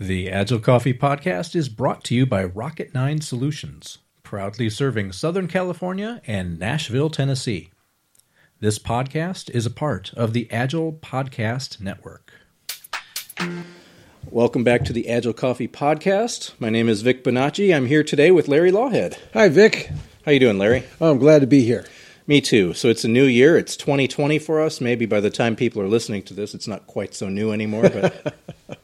The Agile Coffee Podcast is brought to you by Rocket Nine Solutions, proudly serving Southern California and Nashville, Tennessee. This podcast is a part of the Agile Podcast Network. Welcome back to the Agile Coffee Podcast. My name is Vic Bonacci. I'm here today with Larry Lawhead. Hi, Vic. How you doing, Larry? Oh, I'm glad to be here. Me too. So it's a new year. It's 2020 for us. Maybe by the time people are listening to this, it's not quite so new anymore. But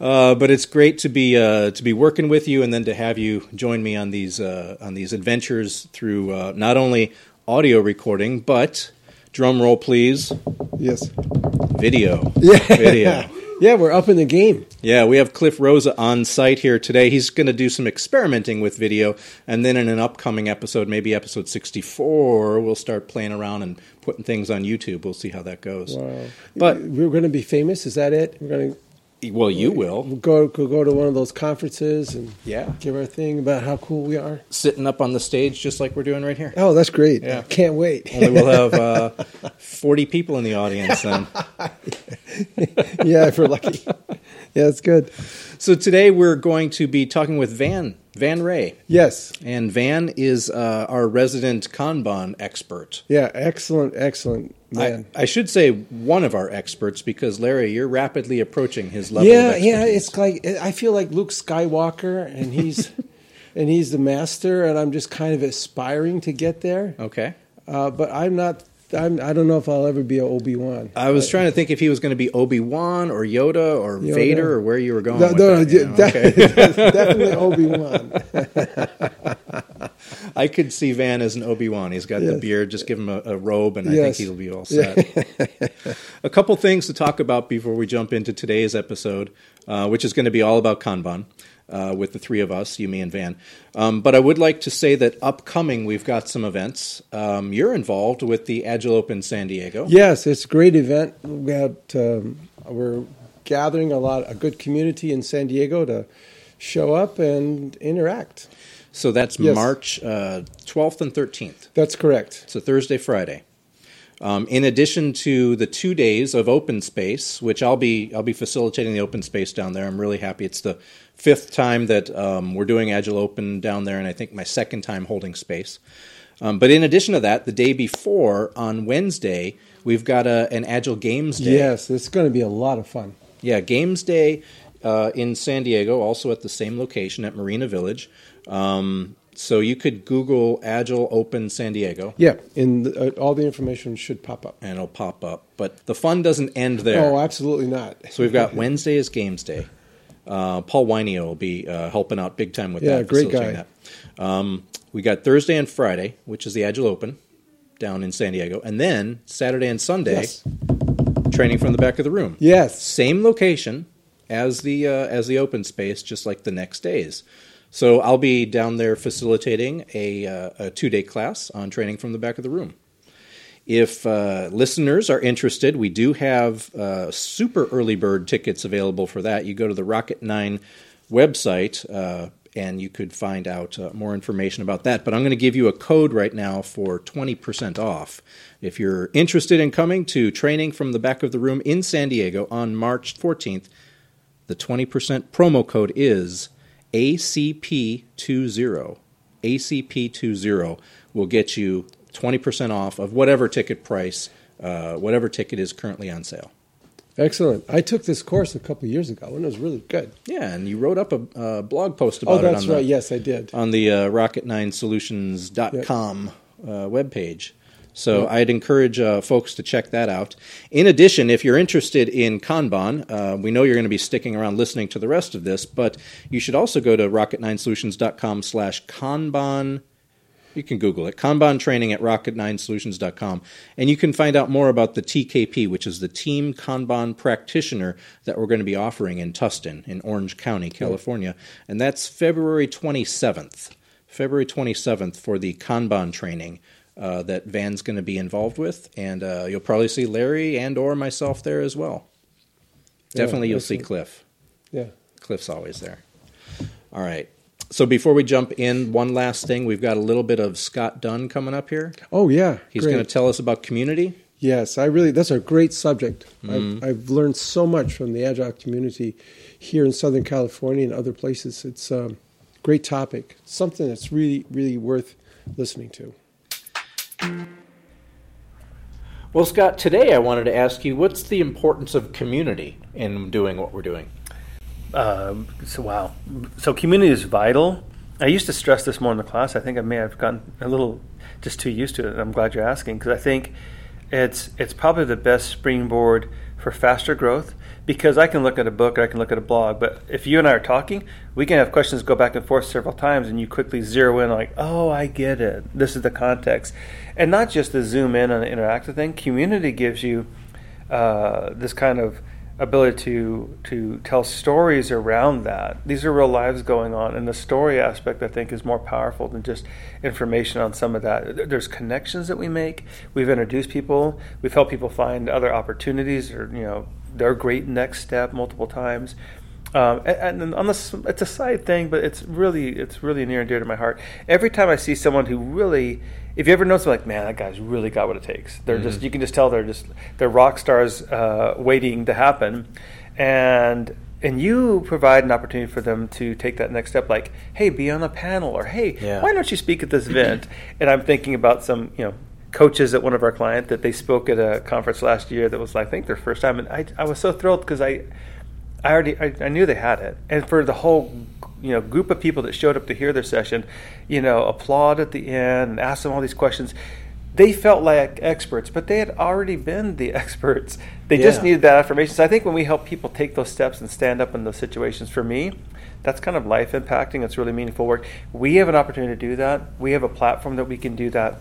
uh, but it's great to be uh, to be working with you, and then to have you join me on these uh, on these adventures through uh, not only audio recording, but drum roll, please. Yes. Video. Yeah. Video. yeah, we're up in the game. Yeah, we have Cliff Rosa on site here today. He's going to do some experimenting with video, and then in an upcoming episode, maybe episode 64, we'll start playing around and putting things on YouTube. We'll see how that goes. Wow. But- we're going to be famous. Is that it? We're going to Well, you will. go, go go to one of those conferences and Yeah. give our thing about how cool we are. Sitting up on the stage just like we're doing right here. Oh, that's great. Yeah. Can't wait. Only we'll have uh, 40 people in the audience then. yeah, if we're lucky. Yeah, that's good. So today we're going to be talking with Van, Van Wray. Yes. And Van is uh, our resident Kanban expert. Yeah, excellent, excellent man. I, I should say one of our experts because Larry, you're rapidly approaching his level. yeah, yeah. It's like I feel like Luke Skywalker, and he's and he's the master, and I'm just kind of aspiring to get there. okay. Uh, but I'm not. I'm. I don't know if I'll ever be a Obi Wan. I was trying to think if he was going to be Obi Wan or Yoda or Yoda. Vader or where you were going. No, with no, that, you know? de- Okay. definitely Obi Wan. I could see Van as an Obi Wan. He's got the beard. Just give him a, a robe, and I think he'll be all set. a couple things to talk about before we jump into today's episode, uh, which is going to be all about Kanban. Uh, with the three of us, you, me, and Van. Um, but I would like to say that upcoming, we've got some events. Um, you're involved with the Agile Open San Diego. yes, it's a great event. We got. Um, we're gathering a lot, a good community in San Diego to show up and interact. So that's Yes. March uh, 12th and 13th. That's correct. It's a Thursday, Friday. Um, in addition to the two days of open space, which I'll be I'll be facilitating the open space down there. I'm really happy. It's the fifth time that um, we're doing Agile Open down there, and I think my second time holding space. Um, but in addition to that, the day before on Wednesday, we've got a, an Agile Games Day. Yes, it's going to be a lot of fun. Yeah, Games Day uh, in San Diego, also at the same location at Marina Village. Um, so you could Google Agile Open San Diego. Yeah, and uh, all the information should pop up. and it'll pop up. But the fun doesn't end there. Oh, absolutely not. so we've got Wednesday is Games Day. Uh, Paul Wynio will be uh, helping out big time with Yeah, that. great facilitating guy. That. Um, we got Thursday and Friday, which is the Agile Open down in San Diego, and then Saturday and Sunday Yes. training from the back of the room. Yes. Same location as the uh, as the open space, just like the next days. So I'll be down there facilitating a, uh, a two day class on training from the back of the room. If uh, listeners are interested, we do have uh, super early bird tickets available for that. You go to the Rocket 9 website uh, and you could find out uh, more information about that. But I'm going to give you a code right now for 20% off. If you're interested in coming to training from the back of the room in San Diego on March 14th, the 20% promo code is ACP20. ACP20 will get you 20% off of whatever ticket price, uh, whatever ticket is currently on sale. Excellent. I took this course a couple of years ago, and it was really good. Yeah, and you wrote up a, uh blog post about it. Oh, that's it right. the, Yes, I did. on the uh, rocket9solutions.com uh, webpage. So I'd encourage uh, folks to check that out. In addition, if you're interested in Kanban, uh, we know you're going to be sticking around listening to the rest of this, but you should also go to rocket9solutions.com slash Kanban. You can Google it, Kanban training at rocket9solutions.com, and you can find out more about the TKP, which is the Team Kanban Practitioner that we're going to be offering in Tustin, in Orange County, California. And that's February 27th. February 27th for the Kanban training uh, that Van's going to be involved with, and uh, you'll probably see Larry and or myself there as well. Yeah, Definitely, you'll see. Cliff. Yeah. Cliff's always there. All right. So before we jump in, one last thing. We've got a little bit of Scott Dunn coming up here. Oh yeah. He's going to tell us about community. Yes, I really. That's a great subject. Mm-hmm. I've, I've learned so much from the agile community here in Southern California and other places. It's a great topic. Something that's really, really worth listening to. Well, Scott, today I wanted to ask you what's the importance of community in doing what we're doing? Um, so wow, so community is vital. I used to stress this more in the class. I think I may have gotten a little just too used to it. I'm glad you're asking because I think it's it's probably the best springboard for faster growth because I can look at a book, or I can look at a blog, but if you and I are talking, we can have questions go back and forth several times, and you quickly zero in like, oh, I get it. This is the context, and not just the zoom in on the interactive thing. Community gives you uh, this kind of ability to to tell stories around that. These are real lives going on, and the story aspect I think is more powerful than just information on some of that. There's connections that we make. We've introduced people. We've helped people find other opportunities, or you know, their great next step multiple times. Um, and, and on this, it's a side thing, but it's really it's really near and dear to my heart. Every time I see someone who really if you ever notice, like, man, that guy's really got what it takes. They're mm-hmm. just, you can just tell they're just, they're rock stars uh, waiting to happen. And, and you provide an opportunity for them to take that next step, like, hey, be on a panel, or hey, yeah. why don't you speak at this event? and I'm thinking about some, you know, coaches at one of our clients that they spoke at a conference last year that was, I think, their first time. And I, I was so thrilled because I, I already, I, I knew they had it. And for the whole you know group of people that showed up to hear their session, you know, applaud at the end and ask them all these questions. They felt like experts, but they had already been the experts. They yeah. just needed that affirmation. So I think when we help people take those steps and stand up in those situations, for me, that's kind of life impacting. It's really meaningful work. We have an opportunity to do that. We have a platform that we can do that.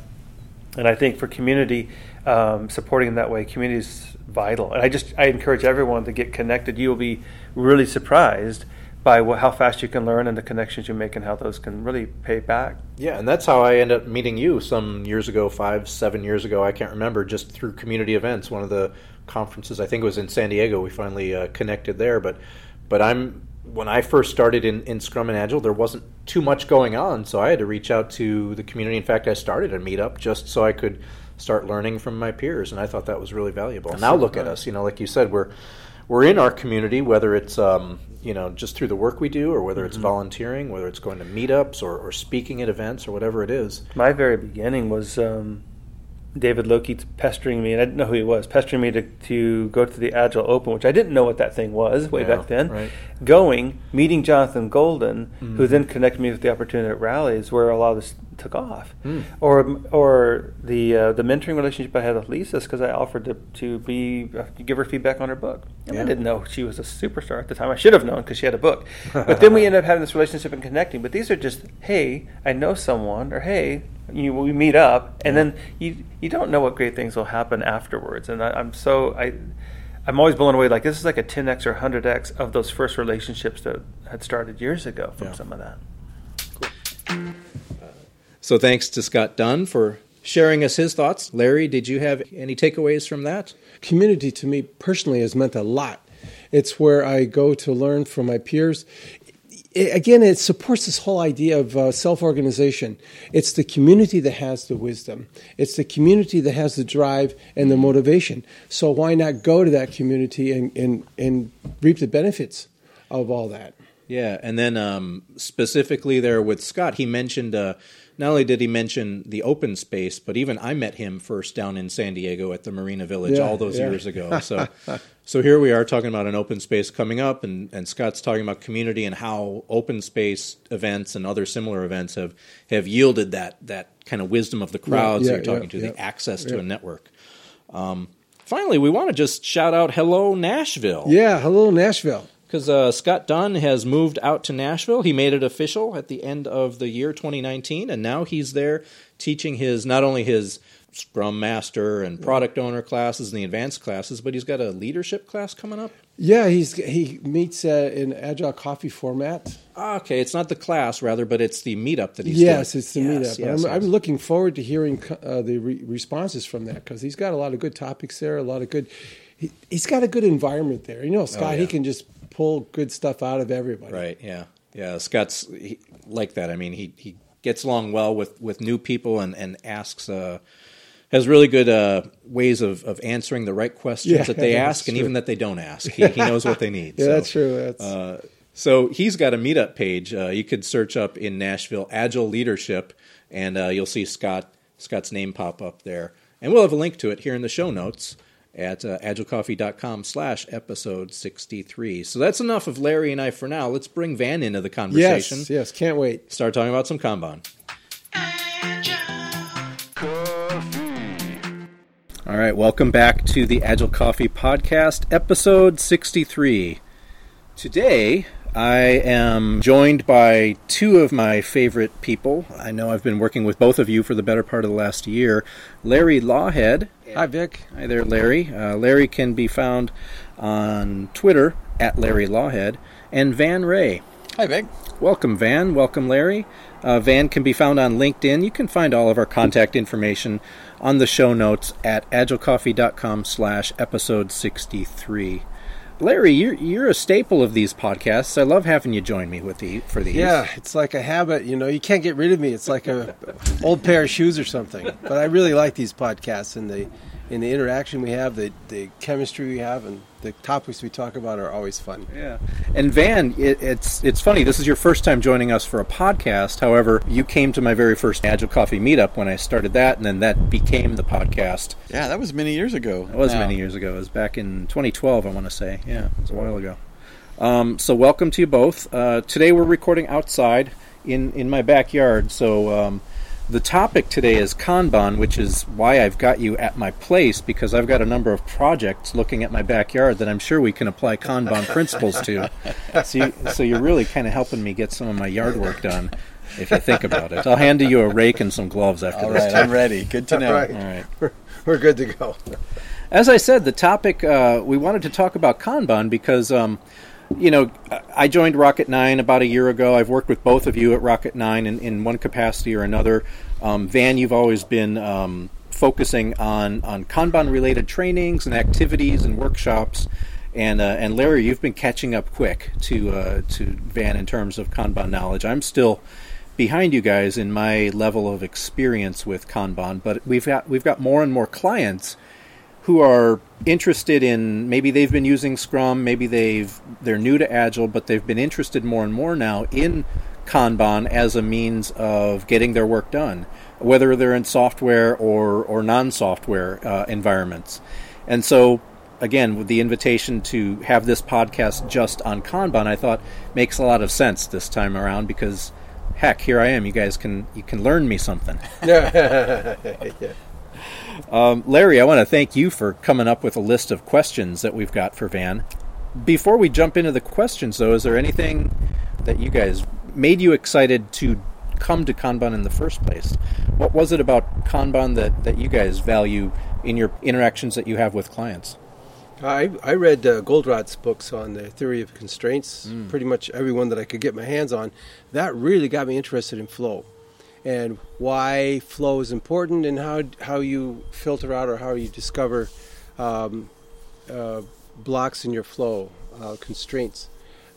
And I think for community, um, supporting in that way, community is vital. And I just I encourage everyone to get connected. You will be really surprised by what, how fast you can learn and the connections you make and how those can really pay back. Yeah, and that's how I ended up meeting you some years ago, five, seven years ago. I can't remember, just through community events. One of the conferences, I think it was in San Diego. We finally uh, connected there. But, but I'm when I first started in, in Scrum and Agile, there wasn't too much going on, so I had to reach out to the community. In fact, I started a meetup just so I could start learning from my peers, and I thought that was really valuable. That's now look at us, you know, like you said, we're we're in our community, whether it's um, you know just through the work we do, or whether it's mm-hmm. volunteering, whether it's going to meetups or, or speaking at events or whatever it is. My very beginning was um, David Loki pestering me, and I didn't know who he was, pestering me to, to go to the Agile Open, which I didn't know what that thing was way yeah, back then. Right. Going, meeting Jonathan Golden, mm-hmm. who then connected me with the opportunity at Rally's where a lot of this took off, mm. or or the uh, the mentoring relationship I had with Lisa because I offered to to be uh, give her feedback on her book, and yeah. I didn't know she was a superstar at the time. I should have known because she had a book, but then we ended up having this relationship and connecting. But these are just hey, I know someone, or hey, you we meet up, and yeah. then you you don't know what great things will happen afterwards. And I, am so I. I'm always blown away. Like this is like a 10x or 100x of those first relationships that had started years ago from yeah. some of that. Cool. So thanks to Scott Dunn for sharing us his thoughts. Larry, did you have any takeaways from that? Community to me personally has meant a lot. It's where I go to learn from my peers again, it supports this whole idea of uh, self organization. It's the community that has the wisdom, it's the community that has the drive and the motivation. So, why not go to that community and, and, and reap the benefits of all that? Yeah, and then um, specifically there with Scott, he mentioned uh, not only did he mention the open space, but even I met him first down in San Diego at the Marina Village yeah, all those yeah. years ago. So, so here we are talking about an open space coming up, and, and Scott's talking about community and how open space events and other similar events have have yielded that that kind of wisdom of the crowds yeah, you're talking to, the access to a network. Um, finally, we want to just shout out hello Nashville. Yeah, hello Nashville because uh, Scott Dunn has moved out to Nashville. He made it official at the end of the year 2019, and now he's there teaching his not only his Scrum Master and Product Owner classes and the advanced classes, but he's got a leadership class coming up. Yeah, he's he meets uh, in agile coffee format. Ah, okay, it's not the class rather, but it's the meetup that he's yes, doing. it's the yes, meetup. Yes, I'm, yes. I'm, looking forward to hearing uh, the re- responses from that because he's got a lot of good topics there, a lot of good. He, has got a good environment there. You know, Scott, oh, yeah. he can just pull good stuff out of everybody. Right. Yeah. Yeah. Scott's he, like that. I mean, he he gets along well with with new people and and asks. Uh, has really good uh, ways of, of answering the right questions Yeah, that they ask and true. even that they don't ask. He, he knows what they need. Yeah, So, that's true. That's Uh, so he's got a meetup page. Uh, you could search up in Nashville Agile Leadership, and uh, you'll see Scott Scott's name pop up there. And we'll have a link to it here in the show notes at uh, agilecoffee.com slash episode 63. So that's enough of Larry and I for now. Let's bring Van into the conversation. yes, yes. Can't wait. Start talking about some Kanban. All right, welcome back to the Agile Coffee Podcast, episode 63. Today, I am joined by two of my favorite people. I know I've been working with both of you for the better part of the last year. Larry Lawhead. Hi, Vic. Hi there, Larry. Uh, Larry can be found on Twitter at Larry Lawhead, and Van Wray. Hi, Vic. Welcome, Van. Welcome, Larry. Uh, Van can be found on LinkedIn. You can find all of our contact information on the show notes at agilecoffee.com slash episode 63. Larry, you're, you're a staple of these podcasts. I love having you join me with the, for these. Yeah, it's like a habit. You know, you can't get rid of me. It's like a old pair of shoes or something. But I really like these podcasts and the and the interaction we have, the the chemistry we have, and the topics we talk about are always fun. Yeah, and Van, it, it's it's funny. This is your first time joining us for a podcast. However, you came to my very first Agile Coffee meetup when I started that, and then that became the podcast. Yeah, that was many years ago. That was now. many years ago. It was back in 2012, I want to say. Yeah, it was a while ago. Um, so, welcome to you both. Uh, today, we're recording outside in, in my backyard. So, um, the topic today is Kanban, which is why I've got you at my place because I've got a number of projects looking at my backyard that I'm sure we can apply Kanban principles to. So, you, so you're really kind of helping me get some of my yard work done. If you think about it, I'll hand you a rake and some gloves after All this. right, too. I'm ready. Good to know. Right. All right. We're, we're good to go. As I said, the topic uh, we wanted to talk about Kanban because, um, you know, I joined Rocket Nine about a year ago. I've worked with both of you at Rocket Nine in, in one capacity or another. Um, Van, you've always been um, focusing on on Kanban related trainings and activities and workshops. And, uh, and Larry, you've been catching up quick to uh, to Van in terms of Kanban knowledge. I'm still behind you guys in my level of experience with Kanban, but we've got we've got more and more clients who are interested in maybe they've been using Scrum, maybe they've they're new to Agile, but they've been interested more and more now in Kanban as a means of getting their work done, whether they're in software or or non-software uh, environments. And so, again, with the invitation to have this podcast just on Kanban, I thought makes a lot of sense this time around because, heck, here I am. You guys can you can learn me something. yeah. Um, Larry, I want to thank you for coming up with a list of questions that we've got for Van. Before we jump into the questions, though, is there anything that you guys made you excited to come to Kanban in the first place? What was it about Kanban that, that you guys value in your interactions that you have with clients? I, I read uh, Goldratt's books on the theory of constraints, pretty much everyone that I could get my hands on. That really got me interested in flow and why flow is important and how, how you filter out or how you discover um, uh, blocks in your flow, uh, constraints.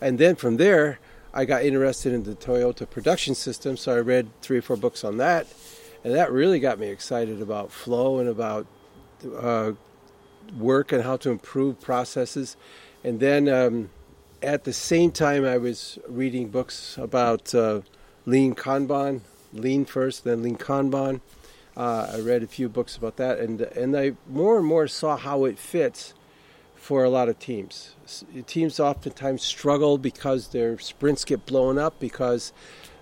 And then from there, I got interested in the Toyota production system, so I read three or four books on that. And that really got me excited about flow and about uh, work and how to improve processes. And then um, at the same time, I was reading books about uh, lean Kanban, lean first, then lean Kanban. Uh, I read a few books about that, and and I more and more saw how it fits for a lot of teams. Teams oftentimes struggle because their sprints get blown up because,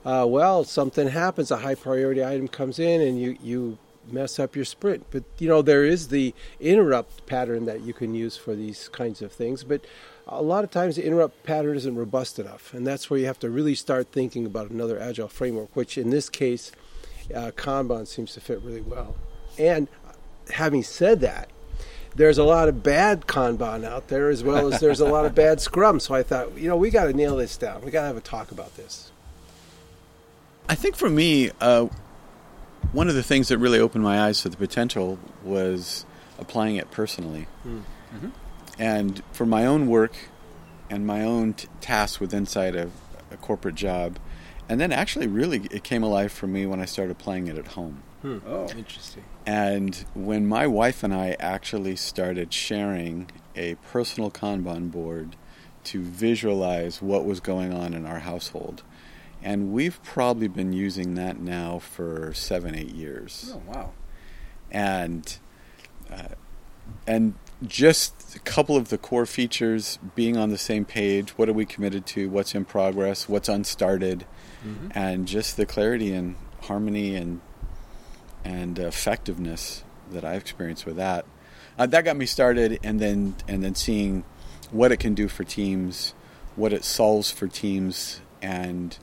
uh, well, something happens, a high priority item comes in, and you you mess up your sprint. But you know there is the interrupt pattern that you can use for these kinds of things, but. A lot of times the interrupt pattern isn't robust enough, and that's where you have to really start thinking about another agile framework, which in this case, uh, Kanban seems to fit really well. And having said that, there's a lot of bad Kanban out there as well as there's a lot of bad Scrum. So I thought, you know, we got to nail this down. We got to have a talk about this. I think for me, uh, one of the things that really opened my eyes to the potential was applying it personally. And for my own work and my own t- tasks with inside a, a corporate job, and then actually, really, it came alive for me when I started playing it at home. Oh, interesting. And when my wife and I actually started sharing a personal Kanban board to visualize what was going on in our household, and we've probably been using that now for seven, eight years. Oh wow. And uh, and just a couple of the core features being on the same page. What are we committed to? What's in progress? What's unstarted? And just the clarity and harmony and and effectiveness that I've experienced with that. Uh, that got me started, and then and then seeing what it can do for teams, what it solves for teams, and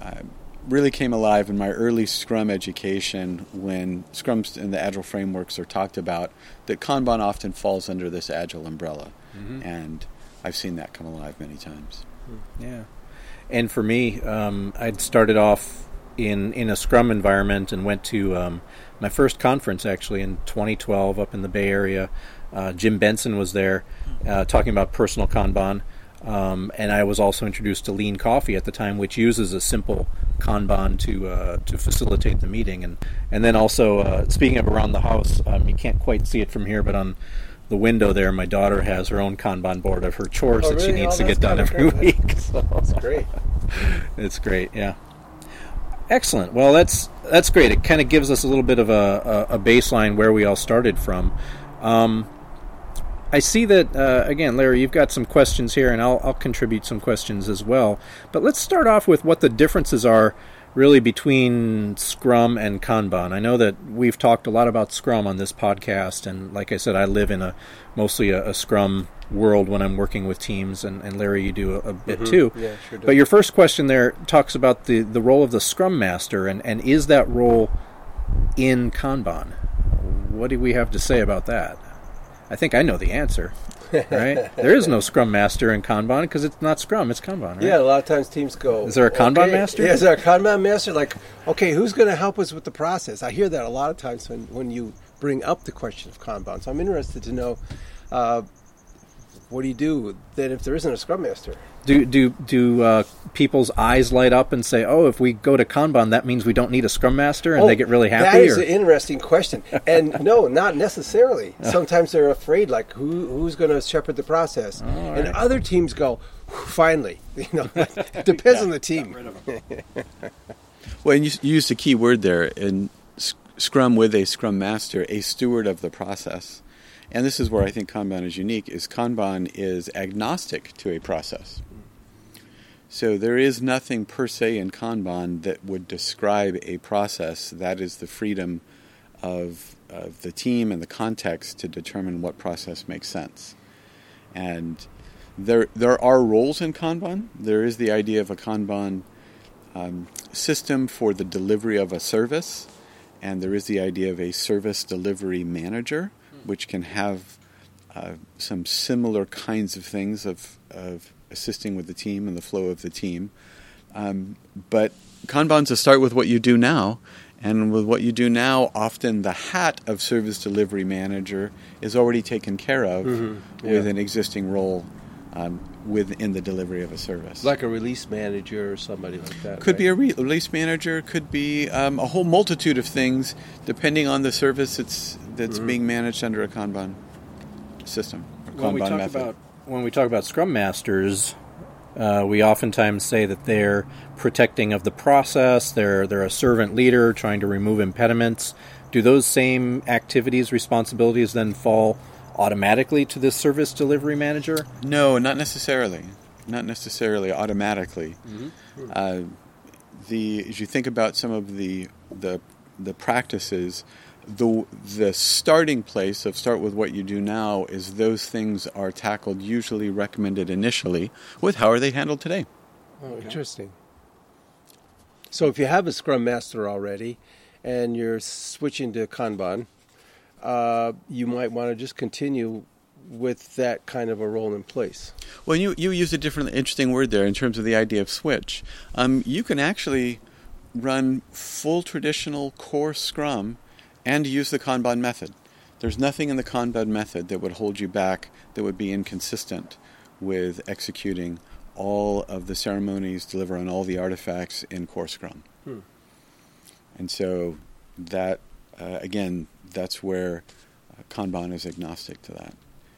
uh, really came alive in my early Scrum education when Scrums and the Agile frameworks are talked about. That Kanban often falls under this Agile umbrella, and I've seen that come alive many times. Yeah. And for me, um, I'd started off in in a Scrum environment and went to um, my first conference actually in 2012 up in the Bay Area. Uh, Jim Benson was there uh, talking about personal Kanban. Um, and I was also introduced to Lean Coffee at the time, which uses a simple Kanban to uh, to facilitate the meeting, and and then also uh, speaking of around the house, um, you can't quite see it from here, but on the window there, my daughter has her own Kanban board of her chores Oh, that she needs Oh, to get done every great. week. So That's great. it's great, yeah. Excellent. Well, that's that's great. It kind of gives us a little bit of a, a, a baseline where we all started from. Um, I see that uh, again, Larry. You've got some questions here, and I'll, I'll contribute some questions as well. But let's start off with what the differences are really between Scrum and Kanban. I know that we've talked a lot about Scrum on this podcast, and like I said, I live in a mostly a, a Scrum world when I'm working with teams, and, and Larry, you do a, a bit too. Yeah, sure. But your first question there talks about the, the role of the Scrum Master, and, and is that role in Kanban? What do we have to say about that? I think I know the answer. Right? there is no Scrum Master in Kanban because it's not Scrum; it's Kanban. Right? Yeah, a lot of times teams go. Is there a Kanban okay, master? Yeah, is there a Kanban master? Like, okay, who's going to help us with the process? I hear that a lot of times when, when you bring up the question of Kanban. So I'm interested to know uh, what do you do then if there isn't a Scrum Master? Do do do uh, people's eyes light up and say, "Oh, if we go to Kanban, that means we don't need a Scrum Master," and they get really happy? Oh, That is or- an interesting question. And no, not necessarily. Sometimes they're afraid, like who who's going to shepherd the process, and right. other teams go, finally. You know, it depends on the team. Well, and you, you used a key word there in Scrum with a Scrum Master, a steward of the process. And this is where I think Kanban is unique, is Kanban is agnostic to a process. So there is nothing per se in Kanban that would describe a process. That is the freedom of, of the team and the context to determine what process makes sense. And there, there are roles in Kanban. There is the idea of a Kanban um, system for the delivery of a service, and there is the idea of a service delivery manager, which can have uh, some similar kinds of things of, of assisting with the team and the flow of the team. Um, but Kanban's a start with what you do now, and with what you do now, often the hat of service delivery manager is already taken care of with an existing role um, within the delivery of a service. Like a release manager or somebody like that. Could be a re- release manager. Could be um, a whole multitude of things, depending on the service that's that's being managed under a Kanban system. Or when we Kanban talk method. about when we talk about Scrum Masters, uh, we oftentimes say that they're protecting of the process. They're they're a servant leader trying to remove impediments. Do those same activities, responsibilities, then fall automatically to the service delivery manager? no, not necessarily. Not necessarily automatically. Uh, the as you think about some of the the the practices, the the starting place of start with what you do now is those things are tackled usually recommended initially with how are they handled today. Oh, interesting. So if you have a Scrum Master already and you're switching to Kanban, uh, you might want to just continue with that kind of a role in place. Well, you you used a different interesting word there in terms of the idea of switch. Um, you can actually run full traditional core Scrum and use the Kanban method. There's nothing in the Kanban method that would hold you back that would be inconsistent with executing all of the ceremonies, deliver on all the artifacts in core Scrum. And so that uh, again, that's where uh, Kanban is agnostic to that.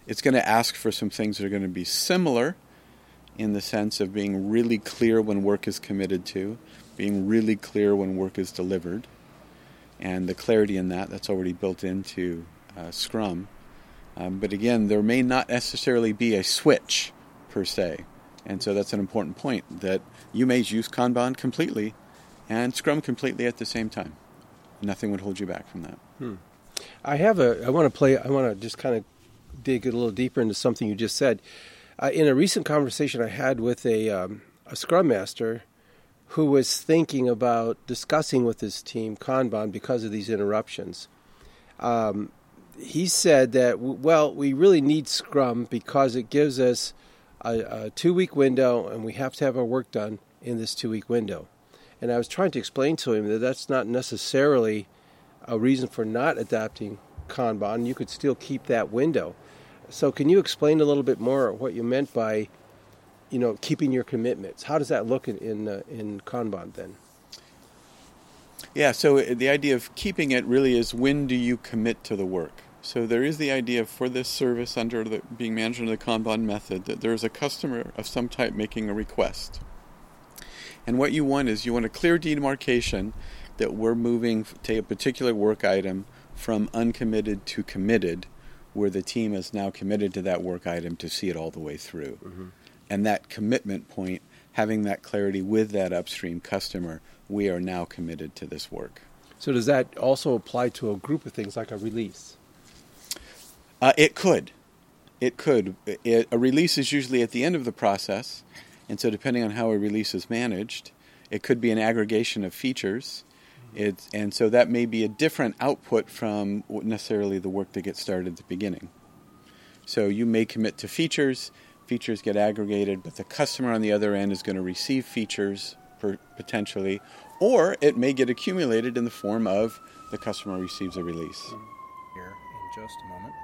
It's going to ask for some things that are going to be similar in the sense of being really clear when work is committed to, being really clear when work is delivered, and the clarity in that that's already built into uh, Scrum. Um, but again, there may not necessarily be a switch per se, and so that's an important point that you may use Kanban completely and Scrum completely at the same time. Nothing would hold you back from that. Hmm. I have a. I want to play. I want to just kind of dig a little deeper into something you just said. Uh, in a recent conversation I had with a, um, a Scrum Master who was thinking about discussing with his team Kanban because of these interruptions. Um, he said that, well, we really need Scrum because it gives us a, a two week window and we have to have our work done in this two week window. And I was trying to explain to him that that's not necessarily a reason for not adapting Kanban. You could still keep that window. So, can you explain a little bit more what you meant by, you know, keeping your commitments? How does that look in in, uh, in Kanban then? Yeah. So uh, the idea of keeping it really is when do you commit to the work? So there is the idea for this service under the being managed under the Kanban method that there is a customer of some type making a request. And what you want is you want a clear demarcation that we're moving to a particular work item from uncommitted to committed where the team is now committed to that work item to see it all the way through. Mm-hmm. And that commitment point, having that clarity with that upstream customer, we are now committed to this work. So, does that also apply to a group of things like a release? Uh, it could. It could. It, a release is usually at the end of the process, and so depending on how a release is managed, it could be an aggregation of features it's, and so that may be a different output from necessarily the work that gets started at the beginning. So you may commit to features, features get aggregated, but the customer on the other end is going to receive features per, potentially, or it may get accumulated in the form of the customer receives a release. Here in just a moment,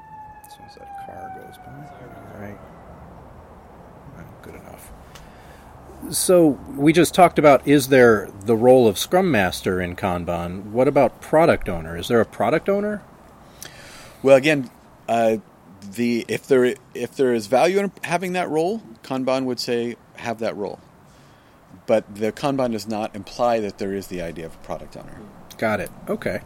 as soon as that car goes by. All right. Good enough so we just talked about is there the role of scrum master in kanban what about product owner is there a product owner well again uh, the if there if there is value in having that role kanban would say have that role but the kanban does not imply that there is the idea of a product owner got it okay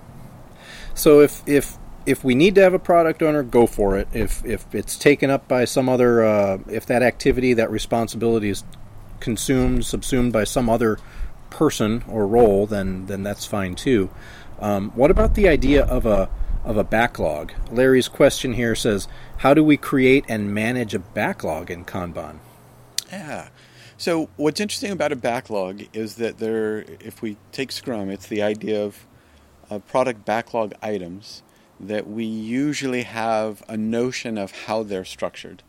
so if if if we need to have a product owner, go for it. If if it's taken up by some other, uh, if that activity, that responsibility is consumed, subsumed by some other person or role, then then that's fine too. Um, what about the idea of a of a backlog? Larry's question here says, "How do we create and manage a backlog in Kanban?" Yeah. So what's interesting about a backlog is that there, if we take Scrum, it's the idea of uh, product backlog items that we usually have a notion of how they're structured.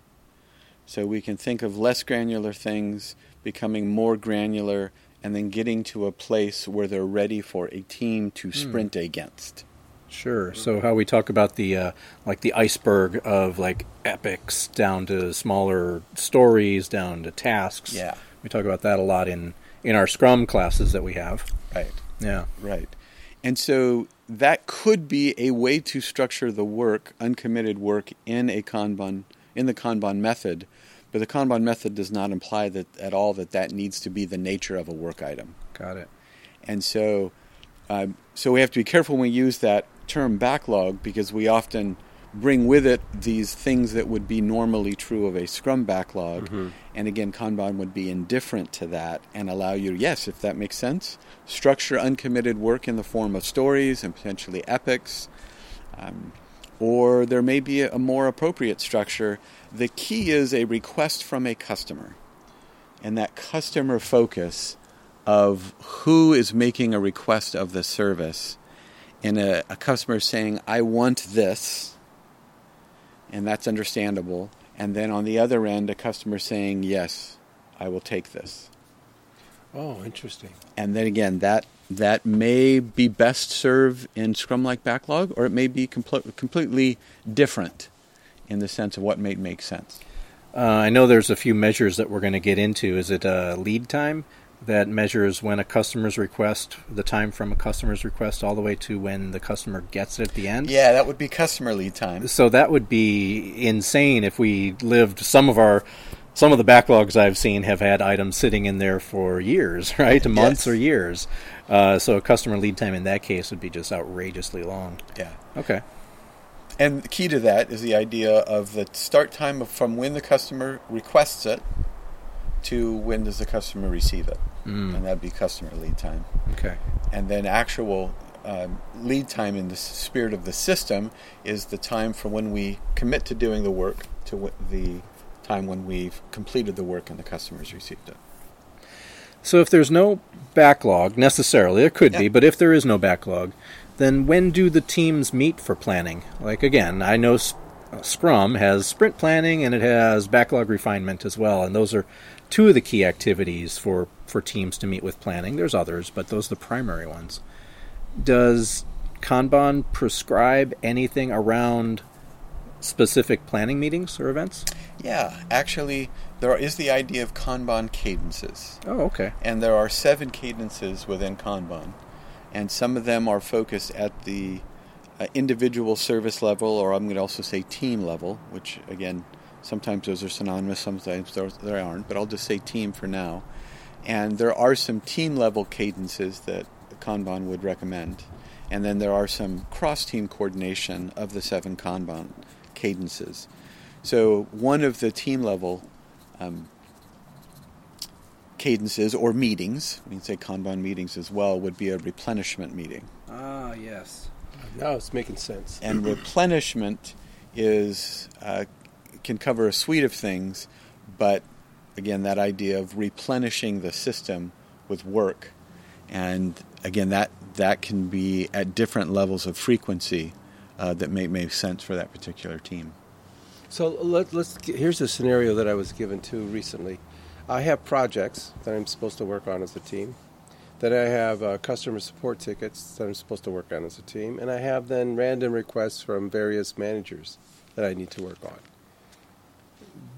So we can think of less granular things becoming more granular, and then getting to a place where they're ready for a team to hmm. sprint mm. against. Sure. So how we talk about the uh, like the iceberg of like epics down to smaller stories, down to tasks. Yeah. We talk about that a lot in in our Scrum classes that we have. Right. Yeah. Right. And so that could be a way to structure the work, uncommitted work in a Kanban in the Kanban method but the Kanban method does not imply that at all that that needs to be the nature of a work item. Got it. And so, um, so we have to be careful when we use that term backlog because we often bring with it these things that would be normally true of a Scrum backlog. Mm-hmm. And again, Kanban would be indifferent to that and allow you, yes, if that makes sense, structure uncommitted work in the form of stories and potentially epics. Um, or there may be a more appropriate structure the key is a request from a customer. And that customer focus of who is making a request of the service and a, a customer saying, I want this, and that's understandable. And then on the other end, a customer saying, Yes, I will take this. Oh, interesting. And then again, that that may be best served in Scrum like backlog, or it may be compl- completely different in the sense of what may make sense. Uh, I know there's a few measures that we're going to get into. Is it uh, lead time? That measures when a customer's request, the time from a customer's request, all the way to when the customer gets it at the end. Yeah, that would be customer lead time. So that would be insane if we lived some of our some of the backlogs I've seen have had items sitting in there for years, right? Months Yes. or years. Uh, so a customer lead time in that case would be just outrageously long. Yeah. Okay. And the key to that is the idea of the start time from when the customer requests it to when does the customer receive it. Mm. And that'd be customer lead time. Okay. And then actual um, lead time in the spirit of the system is the time from when we commit to doing the work to w- the time when we've completed the work and the customer's received it. So if there's no backlog necessarily, there could be, but if there is no backlog, then when do the teams meet for planning? Like again, I know Scrum has sprint planning and it has backlog refinement as well, and those are two of the key activities for for teams to meet with planning. There's others, but those are the primary ones. Does Kanban prescribe anything around specific planning meetings or events? Yeah, actually, there is the idea of Kanban cadences. Oh, okay. And there are seven cadences within Kanban. And some of them are focused at the uh, individual service level, or I'm going to also say team level, which, again, sometimes those are synonymous, sometimes they aren't, but I'll just say team for now. And there are some team level cadences that Kanban would recommend. And then there are some cross team coordination of the seven Kanban cadences. So, one of the team level um, cadences or meetings, we can say Kanban meetings as well, would be a replenishment meeting. Ah, yes. Now it's making sense. And replenishment is uh, can cover a suite of things, but again, that idea of replenishing the system with work, and again, that that can be at different levels of frequency uh, that may make sense for that particular team. So let, let's. Here's a scenario that I was given to recently. I have projects that I'm supposed to work on as a team. Then I have uh, customer support tickets that I'm supposed to work on as a team, and I have then random requests from various managers that I need to work on.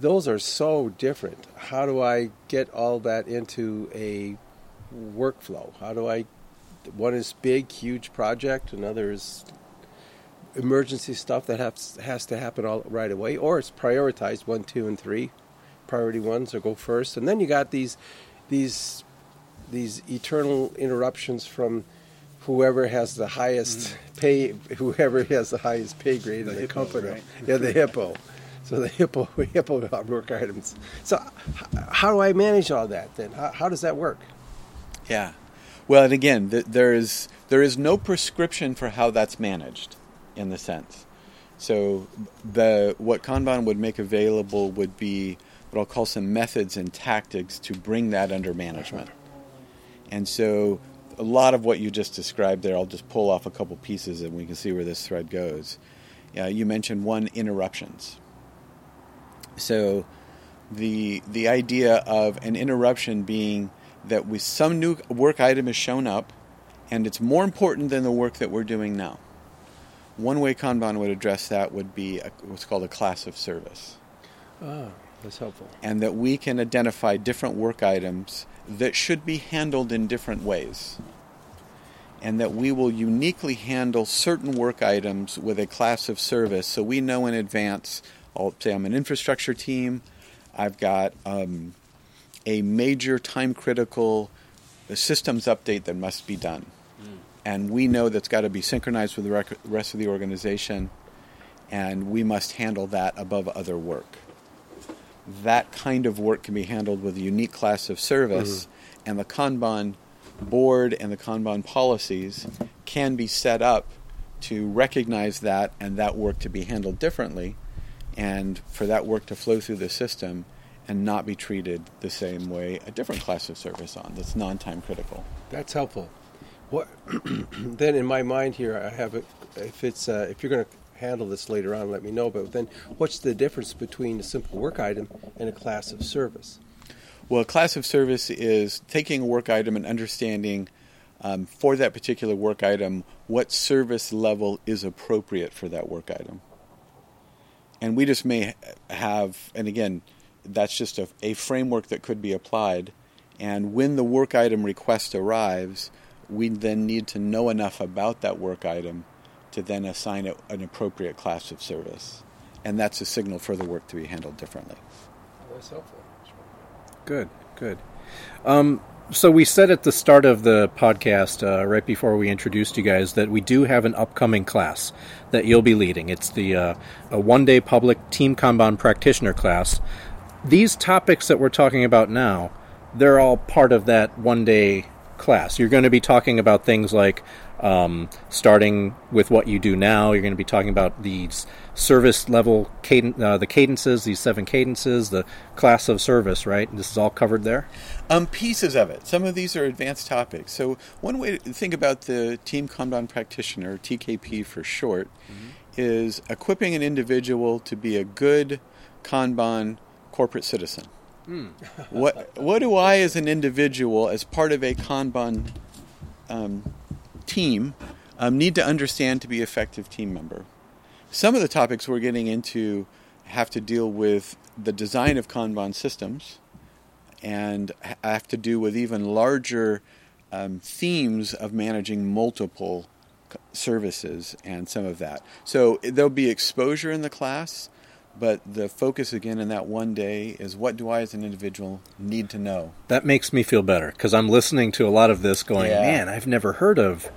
Those are so different. How do I get all that into a workflow? How do I? One is big, huge project. Another is emergency stuff that has has to happen all right away, or it's prioritized one, two, and three. Priority ones or go first, and then you got these these these eternal interruptions from whoever has the highest mm. pay, whoever has the highest pay grade in the hippo, company. right? Yeah, the hippo. So the hippo hippo work items. So how do I manage all that then? How, how does that work? Yeah. Well, and again, th- there is there is no prescription for how that's managed, in the sense. So the what Kanban would make available would be what I'll call some methods and tactics to bring that under management. And so a lot of what you just described there, I'll just pull off a couple pieces and we can see where this thread goes. Yeah, you mentioned one interruptions. So the the idea of an interruption being that we some new work item has shown up and it's more important than the work that we're doing now. One way Kanban would address that would be a, what's called a class of service, Ah, that's helpful. and that we can identify different work items that should be handled in different ways, and that we will uniquely handle certain work items with a class of service, so we know in advance. I'll say I'm an infrastructure team. I've got um, a major time critical systems update that must be done. And we know that's got to be synchronized with the rec- rest of the organization, and we must handle that above other work. That kind of work can be handled with a unique class of service, and the Kanban board and the Kanban policies can be set up to recognize that and that work to be handled differently, and for that work to flow through the system and not be treated the same way a different class of service on that's non-time critical. That's helpful. What then in my mind here, I have it. If it's uh, if you're going to handle this later on, let me know. But then, what's the difference between a simple work item and a class of service? Well, a class of service is taking a work item and understanding um, for that particular work item what service level is appropriate for that work item. And we just may have, and again, that's just a, a framework that could be applied. And when the work item request arrives, we then need to know enough about that work item to then assign it an appropriate class of service. And that's a signal for the work to be handled differently. That's helpful. Good, good. Um, so we said at the start of the podcast, uh, right before we introduced you guys, that we do have an upcoming class that you'll be leading. It's the uh, a one-day public team Kanban practitioner class. These topics that we're talking about now, they're all part of that one-day class. You're going to be talking about things like um, starting with what you do now. You're going to be talking about these service level cadence, uh, the cadences, these seven cadences, the class of service. Right? This is all covered there. Um, pieces of it. Some of these are advanced topics. So one way to think about the Team Kanban Practitioner, TKP for short, mm-hmm. is equipping an individual to be a good Kanban corporate citizen. Mm. what what do I, as an individual, as part of a Kanban um, team, um, need to understand to be effective team member? Some of the topics we're getting into have to deal with the design of Kanban systems and have to do with even larger um, themes of managing multiple services and some of that. So there'll be exposure in the class, but the focus again in that one day is what do I as an individual need to know? That makes me feel better because I'm listening to a lot of this going, yeah. man, I've never heard of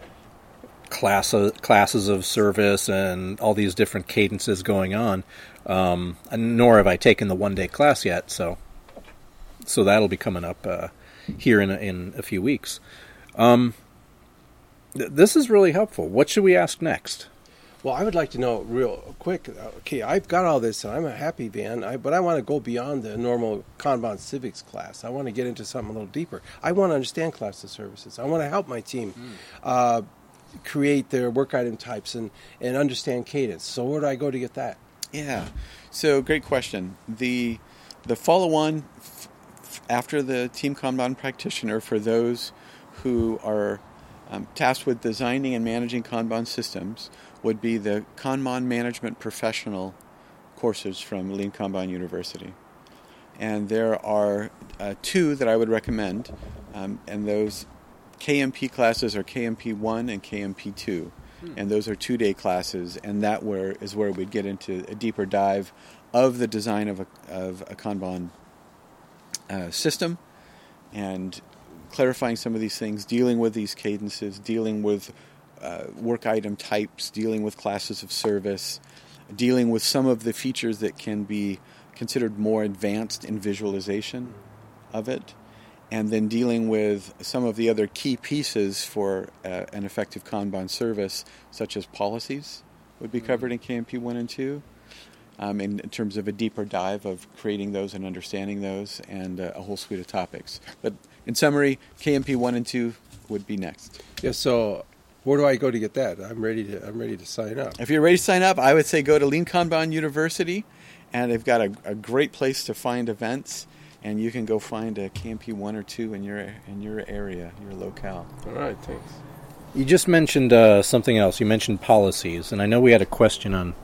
class classes of service and all these different cadences going on. Um, nor have I taken the one day class yet, so so that'll be coming up uh, here in a, in a few weeks. Um, th- this is really helpful. What should we ask next? Well, I would like to know real quick. Okay, I've got all this, and I'm a happy man. I, but I want to go beyond the normal Kanban civics class. I want to get into something a little deeper. I want to understand class of services. I want to help my team mm. uh, create their work item types and and understand cadence. So where do I go to get that? Yeah, so great question. The the follow on after the Team Kanban practitioner for those who are um, tasked with designing and managing Kanban systems would be the Kanban Management Professional courses from Lean Kanban University. And there are uh, two that I would recommend, um, and those KMP classes are KMP 1 and KMP 2. Hmm. And those are two day classes, and that where is where we'd get into a deeper dive of the design of a, of a Kanban uh, system and clarifying some of these things, dealing with these cadences, dealing with uh, work item types, dealing with classes of service, dealing with some of the features that can be considered more advanced in visualization of it, and then dealing with some of the other key pieces for uh, an effective Kanban service, such as policies, would be covered in KMP 1 and 2 um, in, in, terms of a deeper dive of creating those and understanding those and uh, a whole suite of topics. But in summary, KMP 1 and 2 would be next. Yeah, so where do I go to get that? I'm ready to I'm ready to sign up. If you're ready to sign up, I would say go to Lean Kanban University, and they've got a, a great place to find events, and you can go find a KMP one or two in your in your area, your locale. All right, thanks. You just mentioned uh, something else. You mentioned policies, and I know we had a question on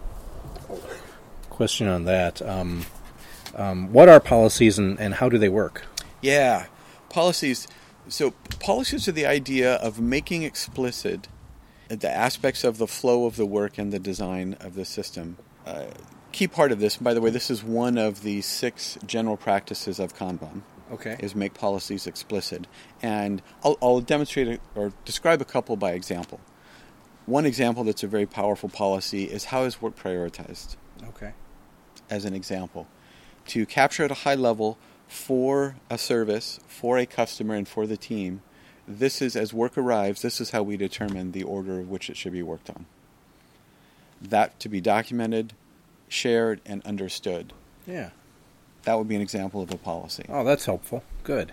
question on that. Um, um, what are policies and, and how do they work? Yeah, policies. So, policies are the idea of making explicit the aspects of the flow of the work and the design of the system. Uh, key part of this, by the way, this is one of the six general practices of Kanban. Okay. Is make policies explicit. And I'll, I'll demonstrate a, or describe a couple by example. One example that's a very powerful policy is how is work prioritized? Okay as an example, to capture at a high level for a service, for a customer, and for the team. This is as work arrives, this is how we determine the order of which it should be worked on. That to be documented, shared, and understood. Yeah. That would be an example of a policy. Oh, that's helpful. Good.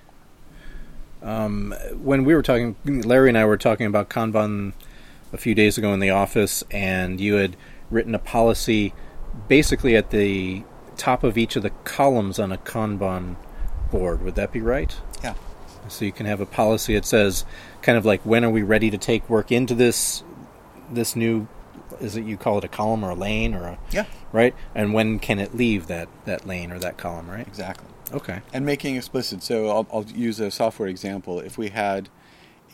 Um, when we were talking, Larry and I were talking about Kanban a few days ago in the office, and you had written a policy basically at the top of each of the columns on a Kanban board. Would that be right? Yeah. So you can have a policy that says, kind of like, when are we ready to take work into this this new? Is it you call it a column or a lane or a yeah right? And when can it leave that that lane or that column? Right. Exactly. Okay. and making explicit. So I'll, I'll use a software example. If we had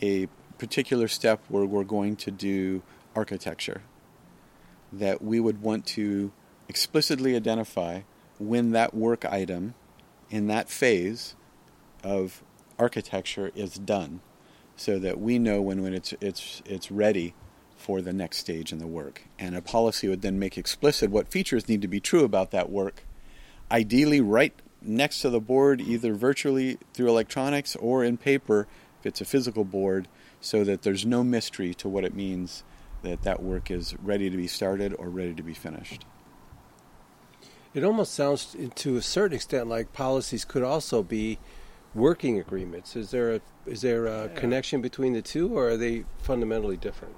a particular step where we're going to do architecture, that we would want to explicitly identify when that work item in that phase of architecture is done, so that we know when, when it's it's it's ready for the next stage in the work. And a policy would then make explicit what features need to be true about that work ideally right next to the board, either virtually through electronics or in paper if it's a physical board, so that there's no mystery to what it means that that work is ready to be started or ready to be finished. It almost sounds, to a certain extent, like policies could also be working agreements. Is there a is there a connection between the two, or are they fundamentally different?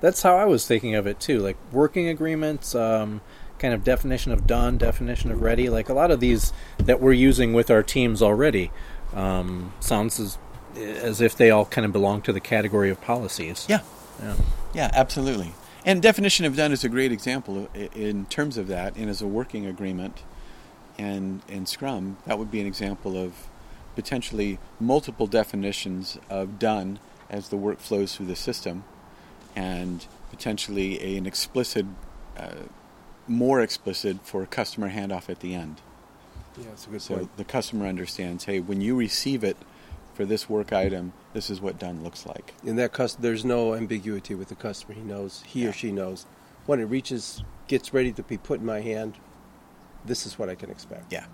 That's how I was thinking of it too. Like working agreements, um, kind of definition of done, definition of ready. Like a lot of these that we're using with our teams already um, sounds as as if they all kind of belong to the category of policies. Yeah, Yeah. yeah, absolutely. And definition of done is a great example in terms of that, and as a working agreement, and in Scrum, that would be an example of potentially multiple definitions of done as the work flows through the system, and potentially a, an explicit, uh, more explicit for customer handoff at the end. Yeah, that's a good So point. the customer understands, hey, when you receive it for this work item, this is what done looks like. In that cus- there's no ambiguity with the customer. He knows, he Yeah. or she knows, when it reaches, gets ready to be put in my hand. This is what I can expect. Yeah.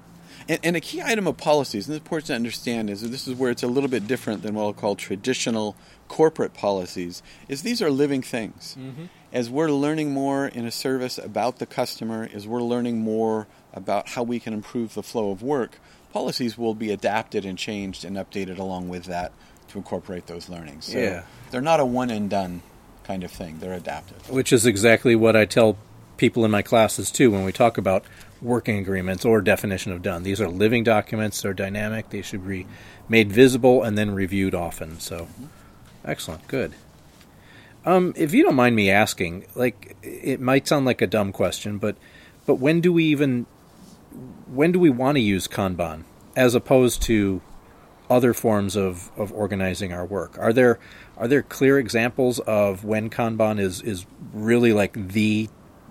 And, and a key item of policies, and it's important to understand, is that this is where it's a little bit different than what I'll call traditional corporate policies, is these are living things. Mm-hmm. As we're learning more in a service about the customer, as we're learning more about how we can improve the flow of work, policies will be adapted and changed and updated along with that to incorporate those learnings. So Yeah. they're not a one and done kind of thing. They're adaptive. Which is exactly what I tell people in my classes too when we talk about working agreements or definition of done. These are living documents, they're dynamic, they should be made visible and then reviewed often. So excellent, good. Um, if you don't mind me asking, like it might sound like a dumb question, but but when do we even when do we want to use Kanban as opposed to other forms of, of organizing our work? Are there are there clear examples of when Kanban is, is really like the